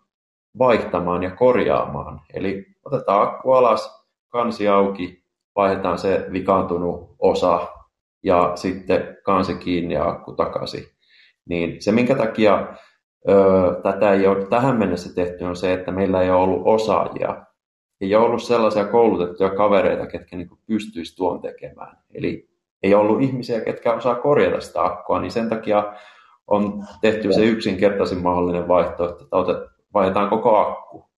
vaihtamaan ja korjaamaan. Eli otetaan akku alas, kansi auki, vaihdetaan se vikaantunut osa ja sitten kansi kiinni ja akku takaisin. Niin se, minkä takia tätä ei ole tähän mennessä tehty, on se, että meillä ei ole ollut osaajia. Ei ole ollut sellaisia koulutettuja kavereita, ketkä niin pystyisivät tuon tekemään. Eli ei ollut ihmisiä, ketkä osaa korjata sitä akkua, niin sen takia on tehty se yksinkertaisin mahdollinen vaihtoehto, että vaihdetaan koko akku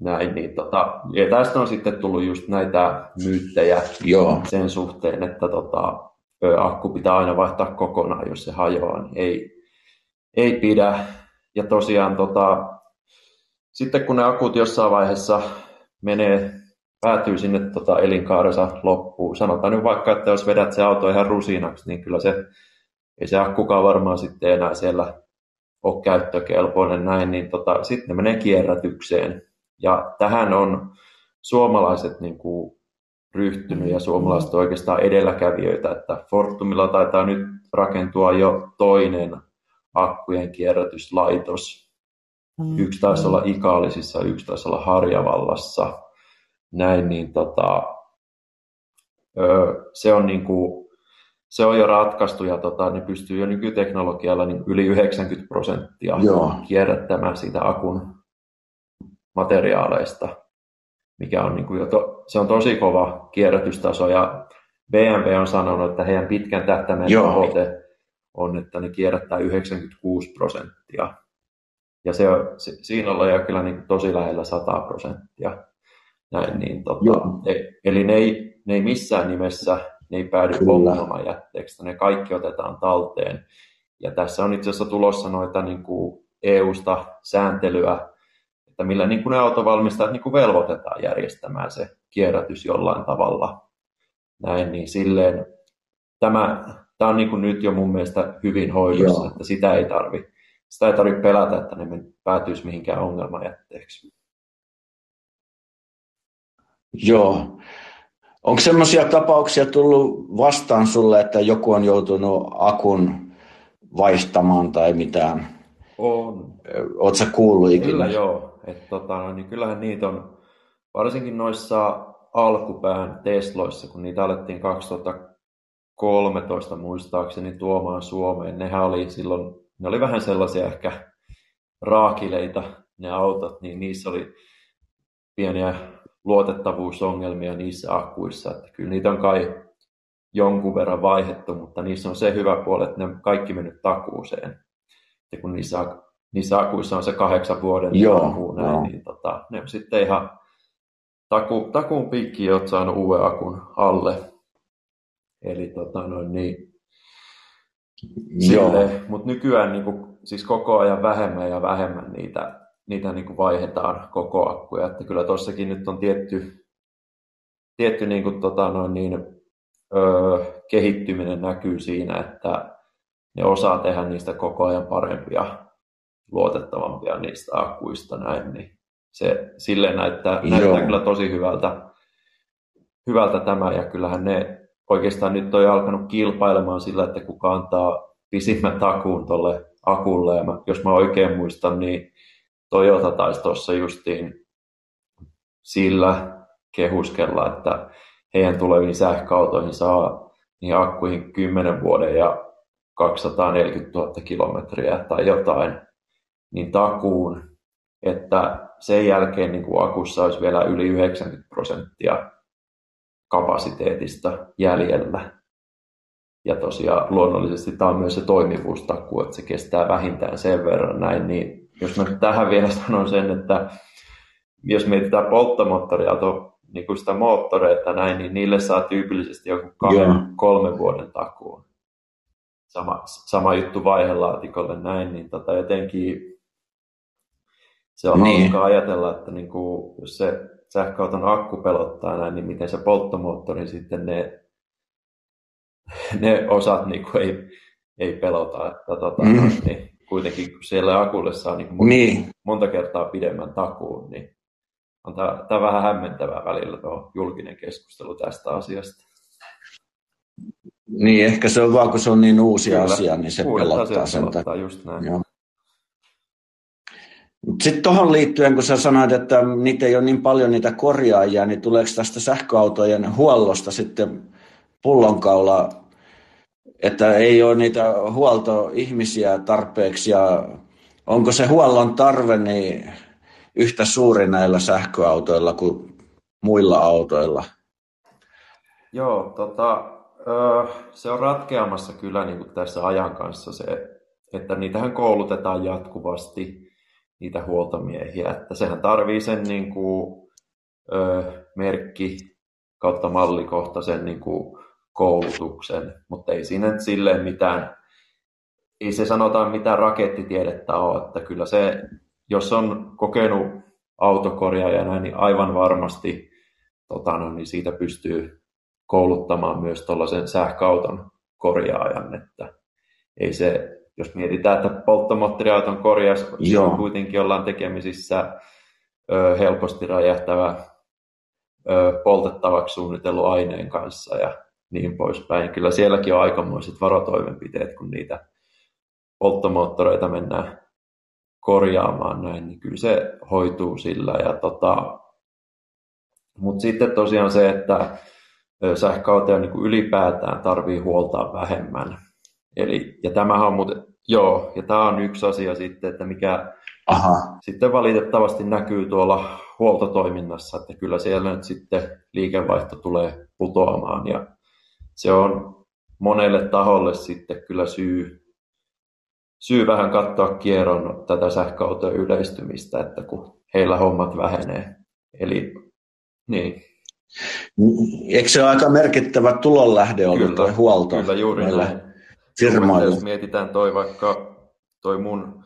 näin, niin tota, ja tästä on sitten tullut just näitä myyttejä Joo. sen suhteen, että tota, akku pitää aina vaihtaa kokonaan, jos se hajoaa, niin ei, ei pidä. Ja tosiaan tota, sitten kun ne akut jossain vaiheessa menee, päätyy sinne tota elinkaarensa loppuun, sanotaan nyt vaikka, että jos vedät se auto ihan rusinaksi, niin kyllä se, ei se akkukaan varmaan sitten enää siellä ole käyttökelpoinen näin, niin tota, sitten ne menee kierrätykseen ja tähän on suomalaiset niin kuin ryhtynyt ja suomalaiset oikeastaan edelläkävijöitä, että Fortumilla taitaa nyt rakentua jo toinen akkujen kierrätyslaitos. Mm. Yksi taisi olla Ikaalisissa, yksi taisi olla Harjavallassa. näin, niin tota, se on niin kuin, se on jo ratkaistu ja tota, ne pystyy jo nykyteknologialla niin yli 90 prosenttia Joo. kierrättämään siitä akun materiaaleista, mikä on, niin kuin jo to, se on tosi kova kierrätystaso ja BMW on sanonut, että heidän pitkän tähtäimen tavoite on, että ne kierrättää 96 prosenttia. Ja se, on, se, siinä ollaan jo kyllä niin tosi lähellä 100 prosenttia. Näin, niin, tota, e, eli ne ei, ne ei missään nimessä ne ei päädy jätteeksi, ne kaikki otetaan talteen. Ja tässä on itse asiassa tulossa noita niin kuin EU-sta sääntelyä, että millä niin kuin ne autovalmistajat niin kuin velvoitetaan järjestämään se kierrätys jollain tavalla. Näin, niin silleen, tämä, tämä on niin kuin nyt jo mun mielestä hyvin hoidossa, Joo. että sitä ei tarvi, sitä ei tarvitse pelätä, että ne päätyisi mihinkään ongelmajätteeksi. Joo. Onko semmoisia tapauksia tullut vastaan sulle, että joku on joutunut akun vaihtamaan tai mitään? On. Oletko sä kuullut ikinä? Kyllä joo. Et, tota, niin kyllähän niitä on, varsinkin noissa alkupään Tesloissa, kun niitä alettiin 2013 muistaakseni tuomaan Suomeen. Nehän oli silloin, ne oli vähän sellaisia ehkä raakileita ne autot, niin niissä oli pieniä luotettavuusongelmia niissä akkuissa. Että kyllä niitä on kai jonkun verran vaihettu, mutta niissä on se hyvä puoli, että ne on kaikki mennyt takuuseen. Ja kun niissä, niissä akuissa on se kahdeksan vuoden Joo, takuu, näin, no. niin tota, ne on sitten ihan taku, takuun piikki olet saanut uuden akun alle. Eli tota, noin niin, mutta nykyään niin kuin, siis koko ajan vähemmän ja vähemmän niitä niitä niin kuin vaihdetaan koko akkuja. Että kyllä tuossakin nyt on tietty, tietty niin kuin, tota, noin niin, öö, kehittyminen näkyy siinä, että ne osaa tehdä niistä koko ajan parempia, luotettavampia niistä akkuista näin, niin se silleen näyttää, näyttää kyllä tosi hyvältä, hyvältä tämä, ja kyllähän ne oikeastaan nyt on alkanut kilpailemaan sillä, että kuka antaa pisimmän takuun tuolle akulle, ja mä, jos mä oikein muistan, niin Toyota taisi tuossa justiin sillä kehuskella, että heidän tuleviin sähköautoihin saa niin akkuihin 10 vuoden ja 240 000 kilometriä tai jotain, niin takuun, että sen jälkeen niin kuin akussa olisi vielä yli 90 prosenttia kapasiteetista jäljellä. Ja tosiaan luonnollisesti tämä on myös se toimivuustakuu, että se kestää vähintään sen verran näin, niin jos mä tähän vielä sanon sen, että jos mietitään polttomoottoriauto, niin kuin sitä moottoreita näin, niin niille saa tyypillisesti joku kahden, yeah. kolmen vuoden takuun. Sama, sama juttu vaihelaatikolle näin, niin tota jotenkin se on niin. hauska ajatella, että niin kuin, jos se sähköauton akku pelottaa näin, niin miten se polttomoottori sitten ne, ne osat niin kuin ei, ei pelota. Että, tota, mm. niin, kuitenkin kun siellä akulle saa niin monta, niin. monta kertaa pidemmän takuun, niin on tämä, tämä vähän hämmentävää välillä tuo julkinen keskustelu tästä asiasta. Niin, ehkä se on vaan, kun se on niin uusi Kyllä. asia, niin se Uudet pelottaa sen pelottaa, just näin. Joo. Sitten tuohon liittyen, kun sä sanoit, että niitä ei ole niin paljon niitä korjaajia, niin tuleeko tästä sähköautojen huollosta sitten pullonkaula että ei ole niitä huoltoihmisiä tarpeeksi ja onko se huollon tarve niin yhtä suuri näillä sähköautoilla kuin muilla autoilla? Joo, tota, se on ratkeamassa kyllä niin kuin tässä ajan kanssa se, että niitähän koulutetaan jatkuvasti, niitä huoltomiehiä, että sehän tarvii sen niin kuin, merkki kautta mallikohtaisen niin kuin, koulutuksen, mutta ei siinä silleen mitään, ei se sanotaan mitään rakettitiedettä ole, että kyllä se, jos on kokenut autokorjaajana, niin aivan varmasti tota, no, niin siitä pystyy kouluttamaan myös tuollaisen sähköauton korjaajan, että ei se, jos mietitään, että polttomoottoriauton korjaus on kuitenkin ollaan tekemisissä ö, helposti räjähtävä ö, poltettavaksi suunnitellut aineen kanssa ja niin poispäin. Kyllä sielläkin on aikamoiset varotoimenpiteet, kun niitä polttomoottoreita mennään korjaamaan näin, niin kyllä se hoituu sillä. Ja tota, Mutta sitten tosiaan se, että sähköautoja niin ylipäätään tarvii huoltaa vähemmän. Eli, ja tämähän on muuten, joo, ja tämä on yksi asia sitten, että mikä Aha. sitten valitettavasti näkyy tuolla huoltotoiminnassa, että kyllä siellä nyt sitten liikevaihto tulee putoamaan ja se on monelle taholle sitten kyllä syy, syy vähän katsoa kierron tätä sähköautojen yleistymistä, että kun heillä hommat vähenee. Eli niin. Eikö se ole aika merkittävä tulonlähde ollut kyllä, tuo huolto kyllä, juuri näin. Firmoille? Jos mietitään toi vaikka toi mun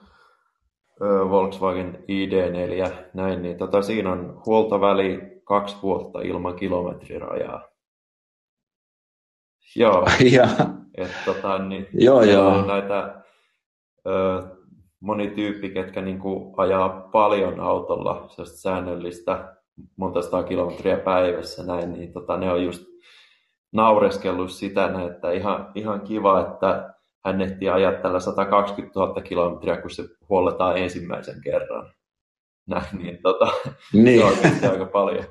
Volkswagen ID4, näin, niin tota, siinä on huoltoväli kaksi vuotta ilman kilometrirajaa. Joo. ja. Et, tota, niin, joo, joo. näitä ö, moni tyyppi, ketkä niin kuin, ajaa paljon autolla säännöllistä monta sataa kilometriä päivässä näin, niin tota, ne on just naureskellut sitä, että ihan, ihan kiva, että hän ehtii ajaa tällä 120 000 kilometriä, kun se huolletaan ensimmäisen kerran. Näin, niin, tota, niin. se on aika paljon,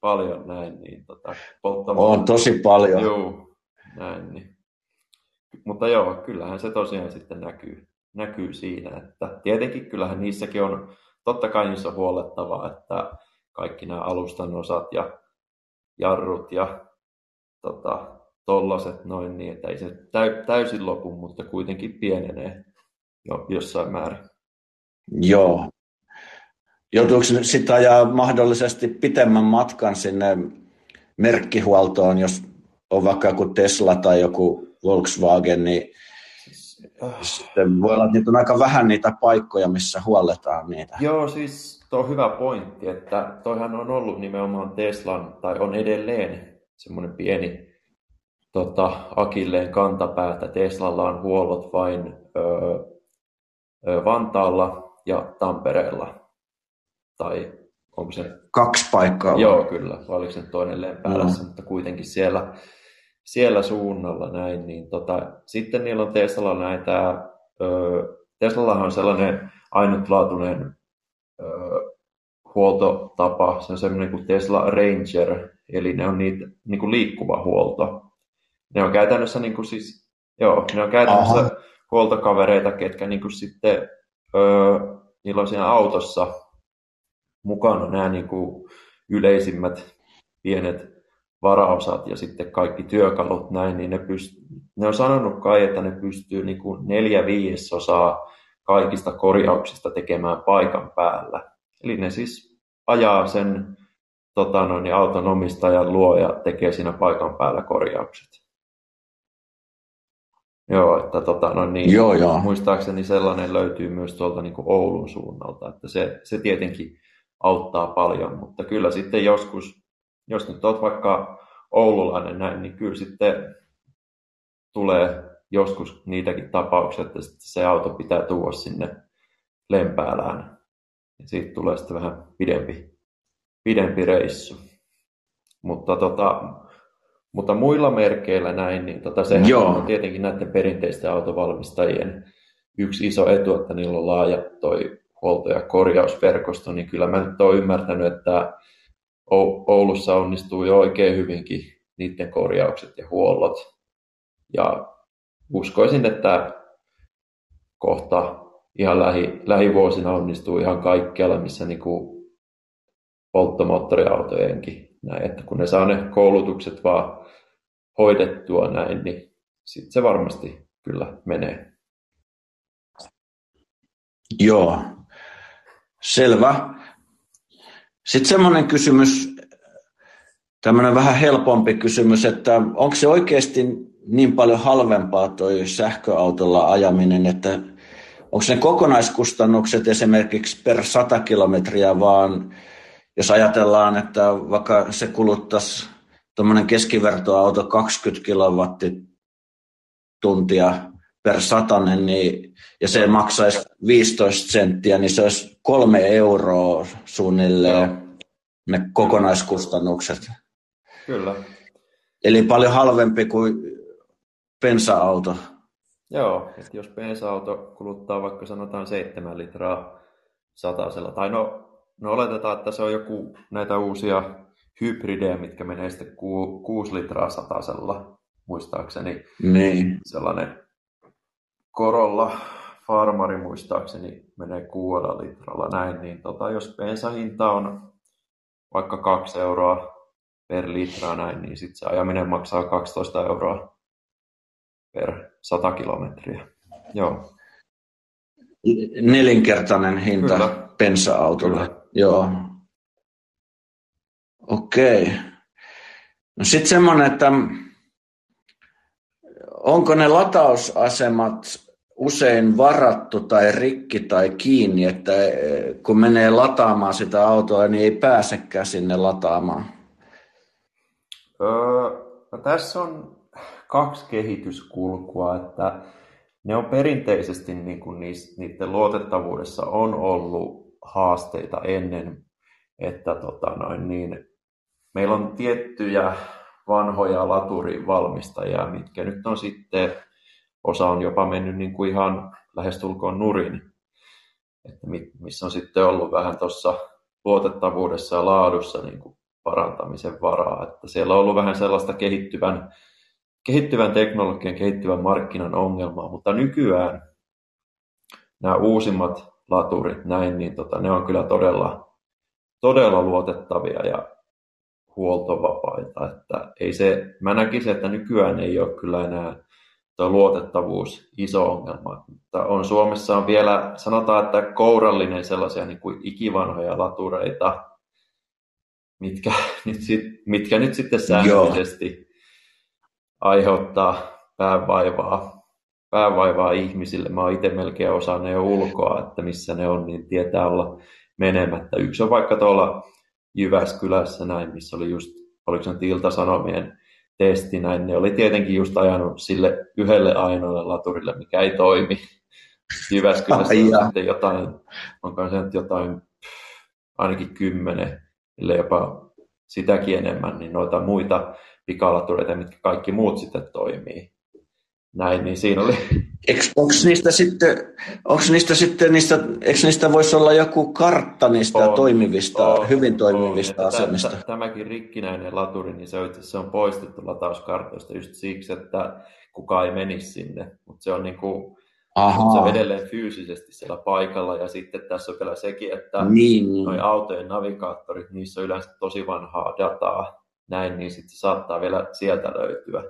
paljon näin. Niin, tota, on tosi paljon. Joo, näin, niin. Mutta joo, kyllähän se tosiaan sitten näkyy, näkyy siinä, että tietenkin kyllähän niissäkin on, totta kai niissä on huolettavaa, että kaikki nämä alustan osat ja jarrut ja tota, tollaset noin niin, että ei se täysin lopu, mutta kuitenkin pienenee jo, jossain määrin. Joo. Joutuuko sitten ajaa mahdollisesti pitemmän matkan sinne merkkihuoltoon, jos on vaikka joku Tesla tai joku Volkswagen, niin sitten voi olla, että niitä on aika vähän niitä paikkoja, missä huolletaan niitä. Joo, siis tuo on hyvä pointti, että toihan on ollut nimenomaan Teslan, tai on edelleen semmoinen pieni tota, Akilleen kantapäätä. Teslalla on huollot vain öö, öö, Vantaalla ja Tampereella. Tai onko se... Kaksi paikkaa. Joo, kyllä. Vai oliko se toinen Lempäälässä, no. mutta kuitenkin siellä, siellä suunnalla näin. Niin tota, sitten niillä on Teslalla näitä... Öö, Teslallahan on sellainen ainutlaatuinen öö, huoltotapa. Se on semmoinen kuin Tesla Ranger, eli ne on niitä niin kuin liikkuva huolto. Ne on käytännössä niin kuin siis, joo, ne on käytännössä Aha. huoltokavereita, ketkä niin kuin sitten, öö, niillä on siinä autossa mukana nämä niin kuin yleisimmät pienet varaosat ja sitten kaikki työkalut näin, niin ne, pyst- ne on sanonut kai, että ne pystyy niin kuin neljä viidesosaa kaikista korjauksista tekemään paikan päällä. Eli ne siis ajaa sen tota noin, auton omistajan luo ja tekee siinä paikan päällä korjaukset. Joo, että tota, no niin, joo, joo. muistaakseni sellainen löytyy myös tuolta niin kuin Oulun suunnalta, että se, se tietenkin auttaa paljon, mutta kyllä sitten joskus, jos nyt olet vaikka oululainen näin, niin kyllä sitten tulee joskus niitäkin tapauksia, että se auto pitää tuoda sinne Lempäälään. Siitä tulee sitten vähän pidempi, pidempi reissu. Mutta tota, mutta muilla merkeillä näin, niin tota, sehän Joo. on tietenkin näiden perinteisten autovalmistajien yksi iso etu, että niillä on laaja toi huolto- ja korjausverkosto, niin kyllä mä nyt olen ymmärtänyt, että Oulussa onnistuu jo oikein hyvinkin niiden korjaukset ja huollot. Ja uskoisin, että kohta ihan lähi, lähivuosina onnistuu ihan kaikkialla, missä niin kuin polttomoottoriautojenkin. Näin, että kun ne saa ne koulutukset vaan hoidettua näin, niin sitten se varmasti kyllä menee. Joo, selvä. Sitten semmoinen kysymys, tämmöinen vähän helpompi kysymys, että onko se oikeasti niin paljon halvempaa toi sähköautolla ajaminen, että onko ne kokonaiskustannukset esimerkiksi per 100 kilometriä vaan, jos ajatellaan, että vaikka se kuluttaisi tuommoinen keskivertoauto 20 kilowattituntia per satanen, niin, ja se maksaisi 15 senttiä, niin se olisi kolme euroa suunnilleen Joo. ne kokonaiskustannukset. Kyllä. Eli paljon halvempi kuin bensa-auto. Joo, että jos bensa-auto kuluttaa vaikka sanotaan 7 litraa satasella, tai no, no oletetaan, että se on joku näitä uusia hybridejä, mitkä menee sitten 6 litraa satasella, muistaakseni. Niin. Sellainen Korolla Farmari muistaakseni menee kuudella litralla näin, niin tota, jos bensahinta on vaikka kaksi euroa per litra näin, niin sitten se ajaminen maksaa 12 euroa per 100 kilometriä. Joo. Nelinkertainen hinta Kyllä. bensa-autolle. Kyllä. Joo. Okei. No sitten semmoinen, että onko ne latausasemat usein varattu tai rikki tai kiinni, että kun menee lataamaan sitä autoa, niin ei pääsekään sinne lataamaan? Öö, no tässä on kaksi kehityskulkua, että ne on perinteisesti niin kuin niiden luotettavuudessa on ollut haasteita ennen, että tota noin, niin meillä on tiettyjä vanhoja laturivalmistajia, mitkä nyt on sitten, osa on jopa mennyt niin kuin ihan lähestulkoon nurin, että missä on sitten ollut vähän tuossa luotettavuudessa ja laadussa niin kuin parantamisen varaa. Että siellä on ollut vähän sellaista kehittyvän, kehittyvän teknologian, kehittyvän markkinan ongelmaa, mutta nykyään nämä uusimmat laturit näin, niin tota, ne on kyllä todella, todella luotettavia ja huoltovapaita. Että ei se, mä näkisin, että nykyään ei ole kyllä enää tuo luotettavuus iso ongelma. Mutta on Suomessa on vielä, sanotaan, että kourallinen sellaisia niin kuin ikivanhoja latureita, mitkä nyt, sit, mitkä nyt sitten säännöllisesti. Aiheuttaa päävaivaa, päävaivaa ihmisille. Mä oon itse melkein osaan ne jo ulkoa, että missä ne on, niin tietää olla menemättä. Yksi on vaikka tuolla Jyväskylässä näin, missä oli just, oliko se Ilta-Sanomien testi näin, ne oli tietenkin just ajanut sille yhdelle ainoalle laturille, mikä ei toimi. Jyväskylässä on sitten jotain, onko se nyt jotain, ainakin kymmenen ellei jopa sitäkin enemmän, niin noita muita pikalatureita, mitkä kaikki muut sitten toimii. Näin, niin siinä oli... Onko niistä sitten, onko niistä sitten, niistä, eikö niistä voisi olla joku kartta niistä on, toimivista, on, hyvin toimivista on, asemista? Tämäkin rikkinäinen laturi, niin se on, se on poistettu latauskartoista just siksi, että kukaan ei menisi sinne. Mutta se on niin kuin, Aha. Se on edelleen fyysisesti siellä paikalla ja sitten tässä on vielä sekin, että niin, niin. autojen navigaattorit, niissä on yleensä tosi vanhaa dataa, näin, niin sitten saattaa vielä sieltä löytyä.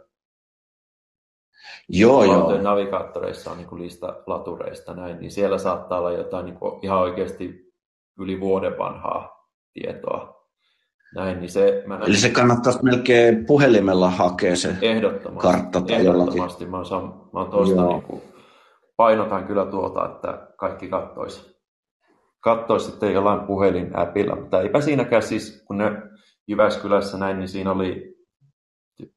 Joo, joo. navigaattoreissa on niin lista latureista näin, niin siellä saattaa olla jotain niin ihan oikeasti yli vuoden vanhaa tietoa. Näin, niin se, mä Eli se kannattaisi melkein puhelimella hakea se kartta tai ehdottomasti. Mä oon, mä tuosta niin kuin, painotan kyllä tuota, että kaikki kattoisi, kattoisi sitten jollain puhelinäpillä, mutta eipä siinäkään siis, kun ne Jyväskylässä näin, niin siinä oli,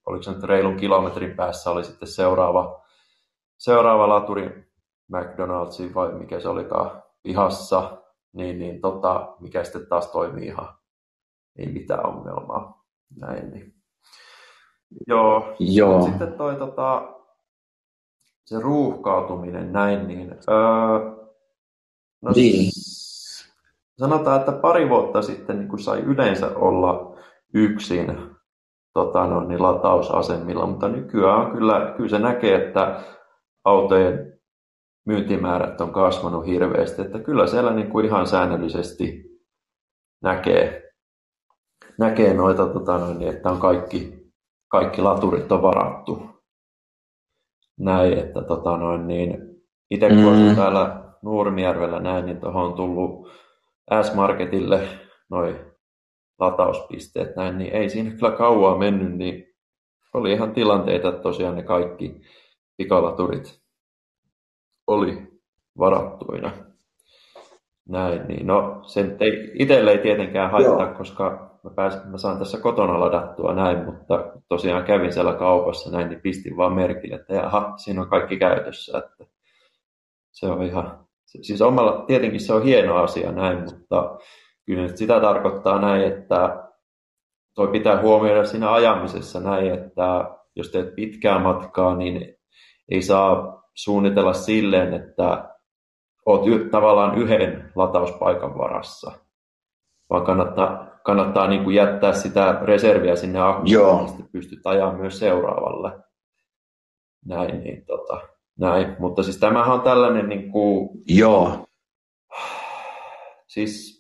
oliko se nyt reilun kilometrin päässä oli sitten seuraava, seuraava laturi McDonald'siin vai mikä se olikaan pihassa, niin, niin tota, mikä sitten taas toimii ihan, ei mitään ongelmaa. Näin, niin. Joo. Joo. Sitten toi tota, se ruuhkautuminen näin, niin, öö, no, niin. sanotaan, että pari vuotta sitten niin sai yleensä olla yksin tota, no, niin latausasemilla, mutta nykyään kyllä, kyllä se näkee, että autojen myyntimäärät on kasvanut hirveästi, että kyllä siellä niin kuin ihan säännöllisesti näkee, näkee noita, tota, no, niin, että on kaikki, kaikki laturit on varattu. Näin, että tota noin, niin itse kun mm. täällä Nurmijärvellä näin, niin tuohon on tullut S-Marketille noin latauspisteet näin, niin ei siinä kyllä kauaa mennyt, niin oli ihan tilanteita, että tosiaan ne kaikki pikalaturit oli varattuina. Näin, niin no sen ei, itselle ei tietenkään haittaa, Joo. koska mä, pääsin, mä saan tässä kotona ladattua näin, mutta tosiaan kävin siellä kaupassa näin, niin pistin vaan merkille, että jaha, siinä on kaikki käytössä. Että se on ihan, siis omalla, tietenkin se on hieno asia näin, mutta kyllä sitä tarkoittaa näin, että toi pitää huomioida siinä ajamisessa näin, että jos teet pitkää matkaa, niin ei saa suunnitella silleen, että oot tavallaan yhden latauspaikan varassa vaan kannattaa, kannattaa niin kuin jättää sitä reserviä sinne akkuun, niin sitten pystyt ajamaan myös seuraavalle. Näin, niin tota, näin. Mutta siis tämähän on tällainen niin kuin, Joo. Siis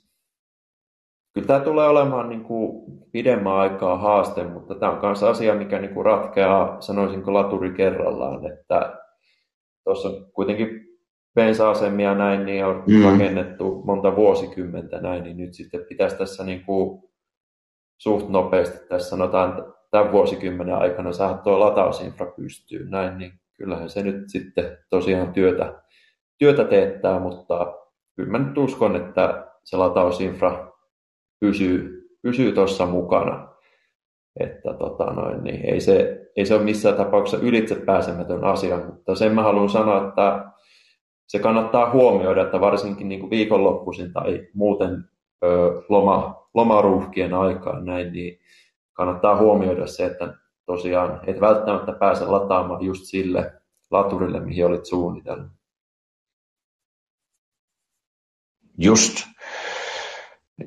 kyllä tämä tulee olemaan niin kuin pidemmän aikaa haaste, mutta tämä on myös asia, mikä niin kuin ratkeaa, sanoisinko laturi kerrallaan, että tuossa on kuitenkin bensa-asemia näin, niin on mm. rakennettu monta vuosikymmentä näin, niin nyt sitten pitäisi tässä niin kuin suht nopeasti, tässä sanotaan tämän vuosikymmenen aikana saada tuo latausinfra pystyyn näin, niin kyllähän se nyt sitten tosiaan työtä, työtä teettää, mutta kyllä mä nyt uskon, että se latausinfra pysyy, pysyy tuossa mukana. Että tota noin, niin ei, se, ei se ole missään tapauksessa ylitse pääsemätön asia, mutta sen mä haluan sanoa, että se kannattaa huomioida, että varsinkin niin kuin viikonloppuisin tai muuten ö, loma, lomaruuhkien aikaan näin, niin kannattaa huomioida se, että tosiaan et välttämättä pääse lataamaan just sille laturille, mihin olit suunnitellut. Just.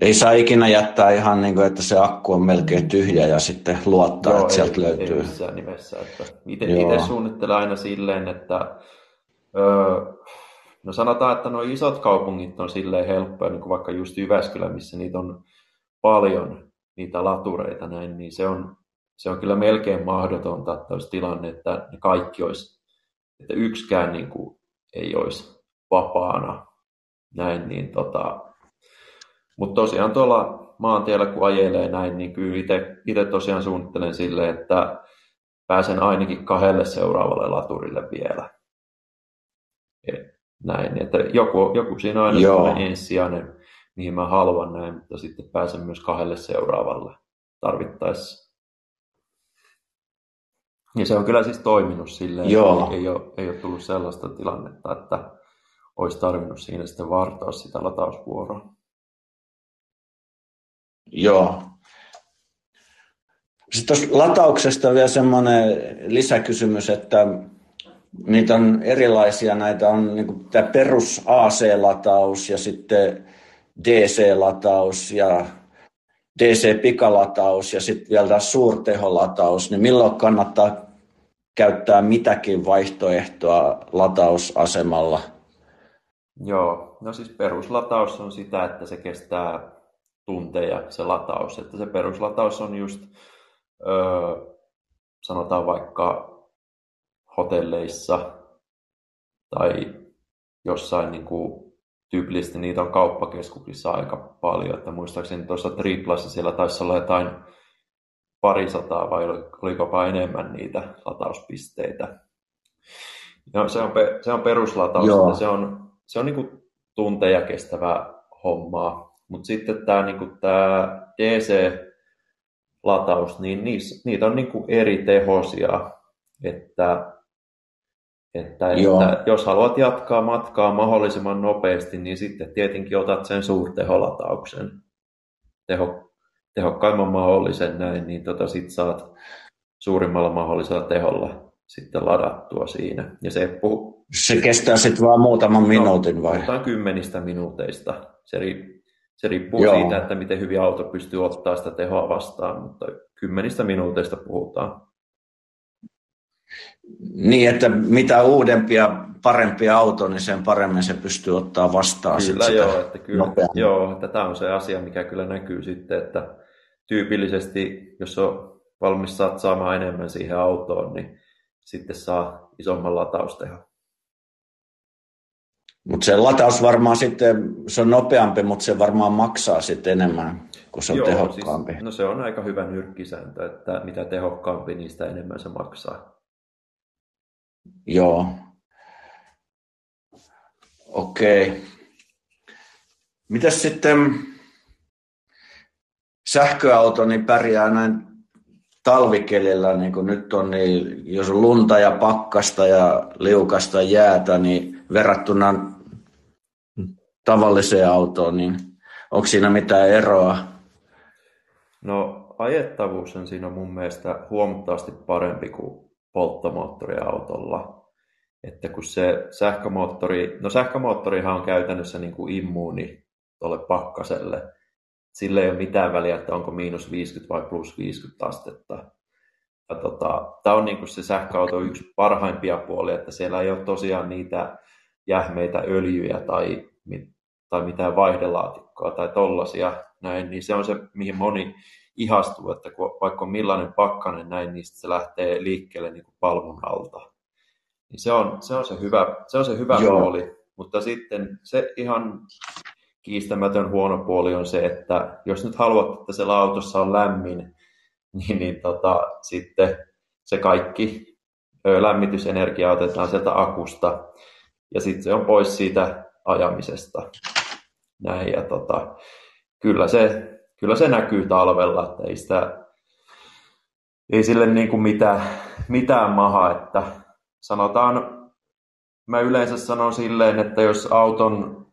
Ei saa ikinä jättää ihan niin kuin, että se akku on melkein tyhjä ja sitten luottaa, Joo, että sieltä ei, löytyy. Ei missään nimessä. Että itse suunnittelen aina silleen, että öö, no sanotaan, että nuo isot kaupungit on silleen helppoja, niin kuin vaikka just Jyväskylä, missä niitä on paljon, niitä latureita näin, niin se on, se on kyllä melkein mahdotonta, että olisi tilanne, että ne kaikki olisi, että yksikään niin kuin, ei olisi vapaana näin, niin tota, mutta tosiaan tuolla maantiellä kun ajelee näin, niin kyllä itse tosiaan suunnittelen silleen, että pääsen ainakin kahdelle seuraavalle laturille vielä. Näin, että joku, joku siinä aina Joo. ensisijainen, mihin mä haluan näin, mutta sitten pääsen myös kahdelle seuraavalle tarvittaessa. Ja se on kyllä siis toiminut silleen, Joo. Ei, ei, ole, ei ole tullut sellaista tilannetta, että olisi tarvinnut siinä sitten vartaa sitä latausvuoroa. Joo. Sitten tuosta latauksesta vielä semmoinen lisäkysymys, että niitä on erilaisia, näitä on niin tämä perus AC-lataus ja sitten DC-lataus ja DC-pikalataus ja sitten vielä tämä suurteholataus, niin milloin kannattaa käyttää mitäkin vaihtoehtoa latausasemalla? Joo, no siis peruslataus on sitä, että se kestää tunteja se lataus. Että se peruslataus on just, öö, sanotaan vaikka hotelleissa tai jossain niin kuin, tyypillisesti niitä on kauppakeskuksissa aika paljon. Että muistaakseni tuossa Triplassa siellä taisi olla jotain parisataa vai oliko enemmän niitä latauspisteitä. No, se, on, se on peruslataus, se on, se on niin kuin tunteja kestävää hommaa. Mutta sitten tämä niinku, DC-lataus, niin niis, niitä on niinku eri tehosia, että, että, että jos haluat jatkaa matkaa mahdollisimman nopeasti, niin sitten tietenkin otat sen suurteholatauksen, teho, tehokkaimman mahdollisen näin, niin tota sit saat suurimmalla mahdollisella teholla sitten ladattua siinä. Ja se, puh... se kestää sitten vaan muutaman no, minuutin vai? Puhutaan kymmenistä minuuteista. Se se riippuu Joo. siitä, että miten hyvin auto pystyy ottaa sitä tehoa vastaan, mutta kymmenistä minuuteista puhutaan. Niin, että mitä uudempia, parempia auto, niin sen paremmin se pystyy ottaa vastaan. Kyllä sitä joo, että kyllä, joo, että tämä on se asia, mikä kyllä näkyy sitten, että tyypillisesti, jos on valmis satsaamaan enemmän siihen autoon, niin sitten saa isomman lataustehon. Mutta se lataus varmaan sitten, se on nopeampi, mutta se varmaan maksaa sitten enemmän, kun se on Joo, siis tehokkaampi. Siis, no se on aika hyvä nyrkkisääntö, että mitä tehokkaampi, niin sitä enemmän se maksaa. Joo. Okei. Okay. Mitäs sitten sähköauto niin pärjää näin talvikelillä, niin kuin nyt on, niin jos on lunta ja pakkasta ja liukasta jäätä, niin verrattuna tavalliseen autoon, niin onko siinä mitään eroa? No ajettavuus on siinä mun mielestä huomattavasti parempi kuin polttomoottoriautolla. Että kun se sähkömoottori, no sähkömoottorihan on käytännössä niin kuin immuuni tuolle pakkaselle, sille ei ole mitään väliä, että onko miinus 50 vai plus 50 astetta. Tota, tämä on niin se sähköauto yksi parhaimpia puolia, että siellä ei ole tosiaan niitä jähmeitä öljyjä tai, tai mitään vaihdelaatikkoa tai tollasia näin, niin se on se, mihin moni ihastuu, että kun vaikka on millainen pakkanen näin, niin se lähtee liikkeelle niin kuin palvun alta. Niin se on se, on se hyvä, se, on se hyvä puoli, mutta sitten se ihan kiistämätön huono puoli on se, että jos nyt haluat, että siellä autossa on lämmin, niin, niin tota, sitten se kaikki lämmitysenergia otetaan sieltä akusta ja sitten se on pois siitä ajamisesta. Näin, ja tota, kyllä, se, kyllä se näkyy talvella, että ei, sitä, ei sille niin kuin mitään, mitään maha, että sanotaan, mä yleensä sanon silleen, että jos auton,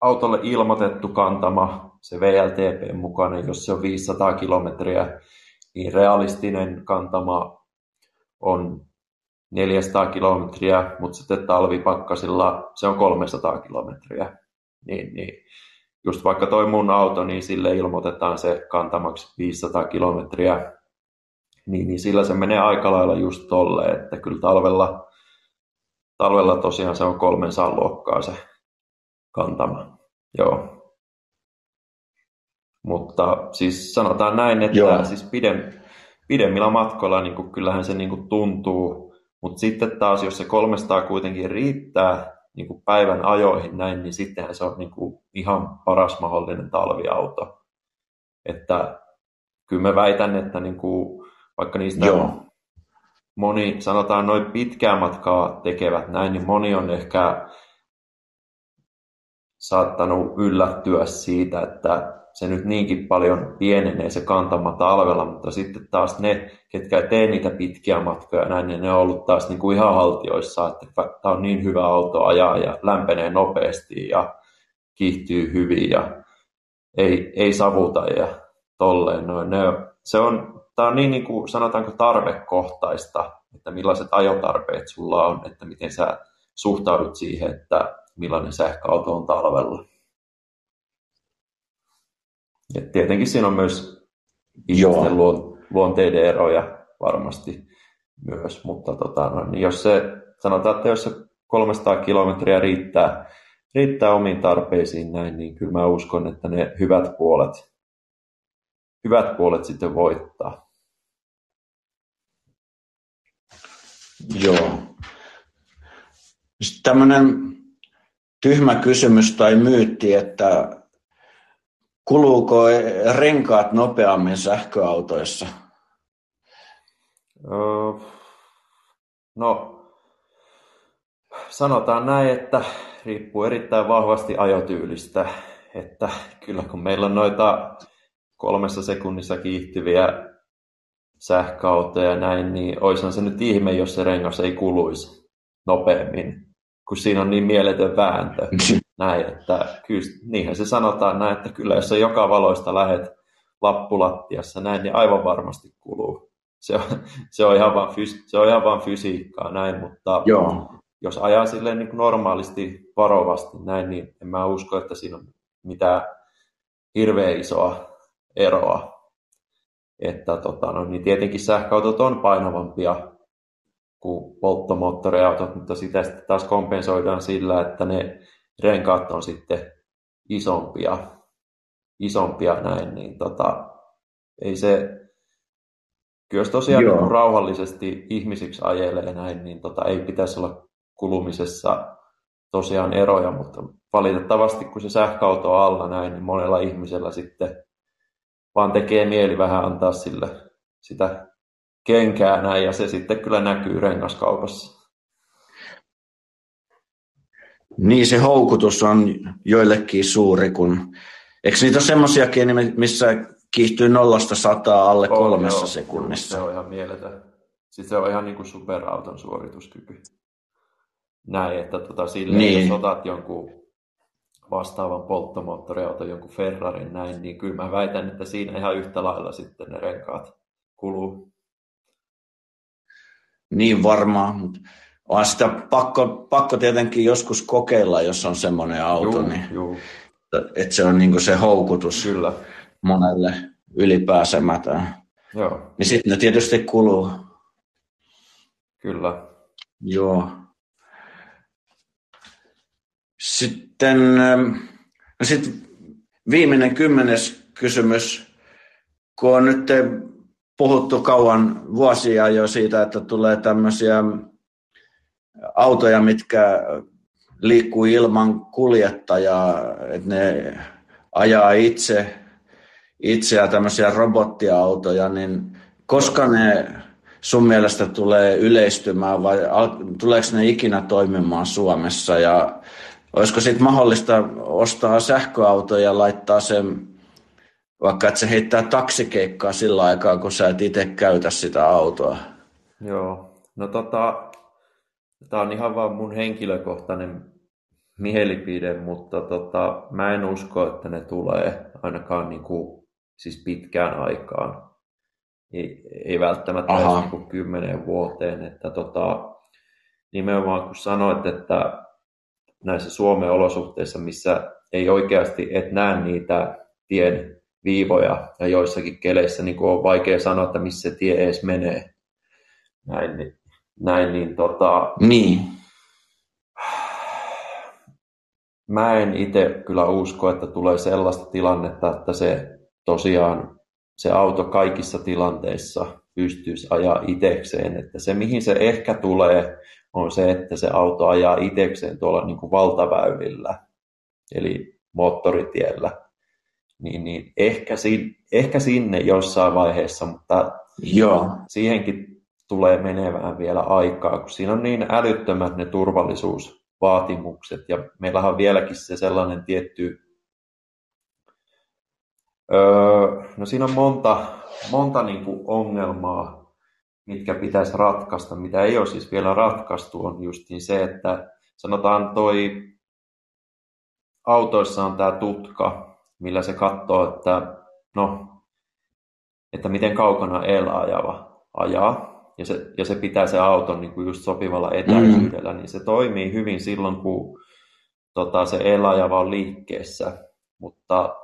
autolle ilmoitettu kantama, se VLTP mukainen, jos se on 500 kilometriä, niin realistinen kantama on 400 kilometriä, mutta sitten talvipakkasilla se on 300 kilometriä. Niin, niin just vaikka toi mun auto, niin sille ilmoitetaan se kantamaksi 500 kilometriä, niin, niin sillä se menee aika lailla just tolleen, että kyllä talvella, talvella tosiaan se on 300 luokkaa se kantama. Joo. Mutta siis sanotaan näin, että Joo. siis pidem, pidemmillä matkoilla niin kuin, kyllähän se niin kuin, tuntuu, mutta sitten taas jos se 300 kuitenkin riittää niin kuin päivän ajoihin näin, niin sittenhän se on niin kuin, ihan paras mahdollinen talviauto. Että kyllä mä väitän, että niin kuin, vaikka niistä Joo. moni, sanotaan noin pitkää matkaa tekevät näin, niin moni on ehkä saattanut yllättyä siitä, että se nyt niinkin paljon pienenee se kantama talvella, mutta sitten taas ne, ketkä ei tee niitä pitkiä matkoja näin, niin ne on ollut taas niin kuin ihan haltioissa, että tämä on niin hyvä auto ajaa ja lämpenee nopeasti ja kiihtyy hyvin ja ei, ei savuta ja tolleen. No, ne, se on, tämä on niin, niin kuin sanotaanko tarvekohtaista, että millaiset ajotarpeet sulla on, että miten sä suhtaudut siihen, että millainen sähköauto on talvella. Et tietenkin siinä on myös ihmisten Joo. luonteiden eroja varmasti myös, mutta tota, no, niin jos se, sanotaan, että jos se 300 kilometriä riittää, riittää omiin tarpeisiin näin, niin kyllä mä uskon, että ne hyvät puolet, hyvät puolet sitten voittaa. Joo. Sitten tämmöinen tyhmä kysymys tai myytti, että Kuluuko renkaat nopeammin sähköautoissa? No, sanotaan näin, että riippuu erittäin vahvasti ajotyylistä. Että kyllä kun meillä on noita kolmessa sekunnissa kiihtyviä sähköautoja näin, niin oishan se nyt ihme, jos se rengas ei kuluisi nopeammin, kun siinä on niin mieletön vääntö. näin, että kyllä, niinhän se sanotaan näin, että kyllä jos sä joka valoista lähet lappulattiassa näin, niin aivan varmasti kuluu. Se on, se on, ihan, vaan fys, se on ihan vaan fysiikkaa näin, mutta Joo. jos ajaa silleen niin normaalisti varovasti näin, niin en mä usko, että siinä on mitään hirveän isoa eroa. Että tota, no, niin tietenkin sähköautot on painavampia kuin polttomoottoriautot, mutta sitä sitten taas kompensoidaan sillä, että ne renkaat on sitten isompia, isompia näin, niin tota, ei se, kyllä jos tosiaan niin rauhallisesti ihmisiksi ajelee näin, niin tota, ei pitäisi olla kulumisessa tosiaan eroja, mutta valitettavasti kun se sähköauto on alla näin, niin monella ihmisellä sitten vaan tekee mieli vähän antaa sille sitä kenkää näin, ja se sitten kyllä näkyy rengaskaupassa. Niin, se houkutus on joillekin suuri, kun eikö niitä ole semmoisiakin, missä kiihtyy nollasta sataa alle on, kolmessa joo. sekunnissa? Se on ihan mieletön. Sitten se on ihan niin kuin superauton suorituskyky. Näin, että tota, silleen, niin. jos otat jonkun vastaavan polttomoottoriauton, jonkun Ferrarin näin, niin kyllä mä väitän, että siinä ihan yhtä lailla sitten ne renkaat kuluu. Niin varmaan, mutta on sitä pakko, pakko tietenkin joskus kokeilla, jos on semmoinen auto. Juu, niin... juu. että se on niin se houkutus Kyllä. monelle ylipääsemätön. Joo. Niin sitten ne tietysti kuluu. Kyllä. Joo. Sitten, ähm, no sitten viimeinen kymmenes kysymys. Kun on nyt puhuttu kauan vuosia jo siitä, että tulee tämmöisiä autoja, mitkä liikkuu ilman kuljettajaa, että ne ajaa itse itseä tämmöisiä robottiautoja, niin koska ne sun mielestä tulee yleistymään vai tuleeko ne ikinä toimimaan Suomessa ja olisiko sitten mahdollista ostaa sähköautoja ja laittaa sen vaikka että se heittää taksikeikkaa sillä aikaa, kun sä et itse käytä sitä autoa. Joo, no tota, tämä on ihan vaan mun henkilökohtainen mielipide, mutta tota, mä en usko, että ne tulee ainakaan niin kuin, siis pitkään aikaan. Ei, ei välttämättä Aha. edes niin kuin kymmeneen vuoteen. Että tota, nimenomaan kun sanoit, että näissä Suomen olosuhteissa, missä ei oikeasti et näe niitä tien viivoja ja joissakin keleissä niin on vaikea sanoa, että missä se tie edes menee. Näin, niin, näin, niin, tota, niin. Mä en itse kyllä usko, että tulee sellaista tilannetta, että se tosiaan se auto kaikissa tilanteissa pystyisi ajaa itekseen. Että se, mihin se ehkä tulee, on se, että se auto ajaa itekseen tuolla niin kuin valtaväylillä, eli moottoritiellä. Niin, niin ehkä, si, ehkä sinne jossain vaiheessa, mutta Joo. siihenkin tulee menevään vielä aikaa, kun siinä on niin älyttömät ne turvallisuusvaatimukset. Ja meillähän on vieläkin se sellainen tietty Öö, no siinä on monta, monta niin kuin ongelmaa, mitkä pitäisi ratkaista, mitä ei ole siis vielä ratkaistu, on justiin se, että sanotaan toi autoissa on tämä tutka, millä se katsoo, että no, että miten kaukana el-ajava ajaa, ja se, ja se pitää se auton niin kuin just sopivalla etäisyydellä, mm. niin se toimii hyvin silloin, kun tota, se el-ajava on liikkeessä, mutta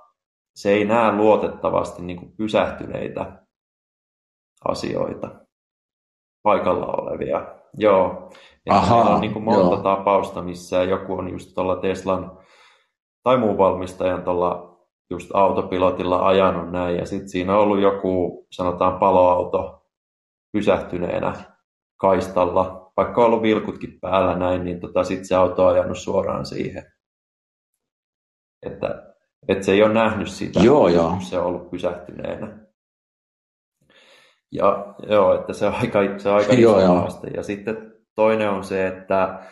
se ei näe luotettavasti niin kuin pysähtyneitä asioita, paikalla olevia. Joo. Ja Aha, on niin kuin monta joo. tapausta, missä joku on just tuolla Teslan tai muun valmistajan tuolla just autopilotilla ajanut näin, ja sitten siinä on ollut joku, sanotaan paloauto pysähtyneenä kaistalla, vaikka on ollut vilkutkin päällä näin, niin tota, sitten se auto on ajanut suoraan siihen. Että että se ei ole nähnyt sitä, joo, joo. se on ollut pysähtyneenä. Ja joo, että se on aika, se on aika joo, haaste. Ja sitten toinen on se, että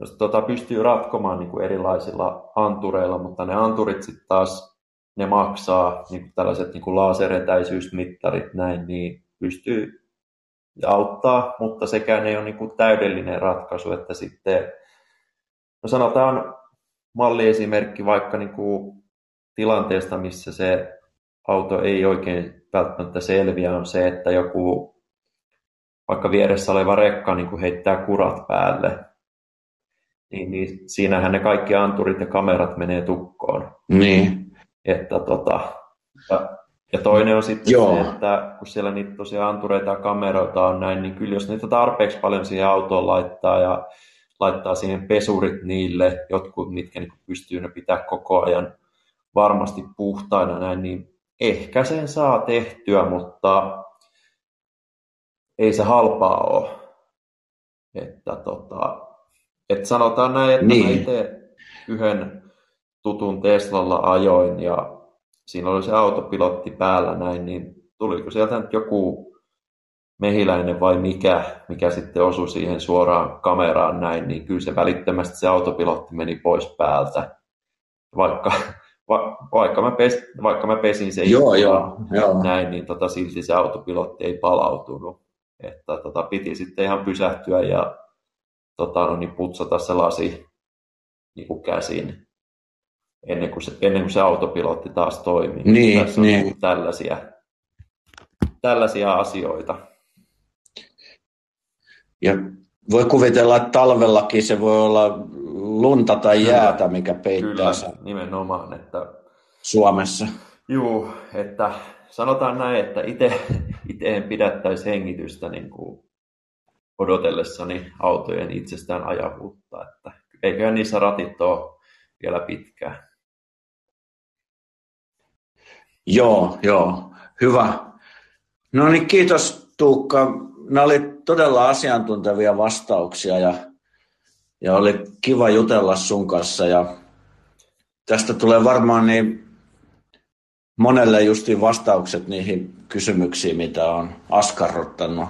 jos tota pystyy ratkomaan niin kuin erilaisilla antureilla, mutta ne anturit sitten taas, ne maksaa, niin kuin tällaiset niin kuin laseretäisyysmittarit näin, niin pystyy auttaa, mutta sekään ei ole niin kuin täydellinen ratkaisu, että sitten, no sanotaan malliesimerkki vaikka niin kuin tilanteesta, missä se auto ei oikein välttämättä selviä, on se, että joku vaikka vieressä oleva rekka niin kuin heittää kurat päälle, niin, niin siinähän ne kaikki anturit ja kamerat menee tukkoon. Niin. Että tota, ja, toinen on sitten Joo. se, että kun siellä niitä tosiaan antureita ja kameroita on näin, niin kyllä jos niitä tarpeeksi paljon siihen autoon laittaa ja laittaa siihen pesurit niille, jotkut mitkä niin pystyy ne pitää koko ajan varmasti puhtaina näin, niin ehkä sen saa tehtyä, mutta ei se halpaa ole. Että tota, et sanotaan näin, että niin. mä itse yhden tutun Teslalla ajoin ja siinä oli se autopilotti päällä näin, niin tuliko sieltä nyt joku mehiläinen vai mikä, mikä sitten osui siihen suoraan kameraan näin, niin kyllä se välittömästi se autopilotti meni pois päältä. Vaikka va, vaikka, mä pes, vaikka mä pesin sen joo, joo, joo. näin, niin tota, silti se autopilotti ei palautunut. Että tota, piti sitten ihan pysähtyä ja tota, no, niin putsata se lasi niin kuin käsin ennen kuin, se, ennen kuin se autopilotti taas toimii. Niin, Tässä niin. on tällaisia, tällaisia asioita. Ja voi kuvitella, että talvellakin se voi olla lunta tai jäätä, mikä peittää Kyllä, sen nimenomaan, että Suomessa. Juu, että sanotaan näin, että itse, itse en pidättäisi hengitystä niin kuin odotellessani autojen itsestään ajavuutta, että eiköhän niissä ratit ole vielä pitkään. Joo, joo. Hyvä. No niin, kiitos Tuukka. Nämä oli todella asiantuntevia vastauksia ja, ja oli kiva jutella sun kanssa. Ja tästä tulee varmaan niin monelle justiin vastaukset niihin kysymyksiin, mitä on askarruttanut.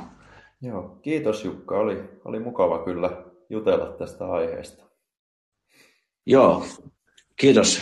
Joo, kiitos Jukka. Oli, oli mukava kyllä jutella tästä aiheesta. Joo, kiitos.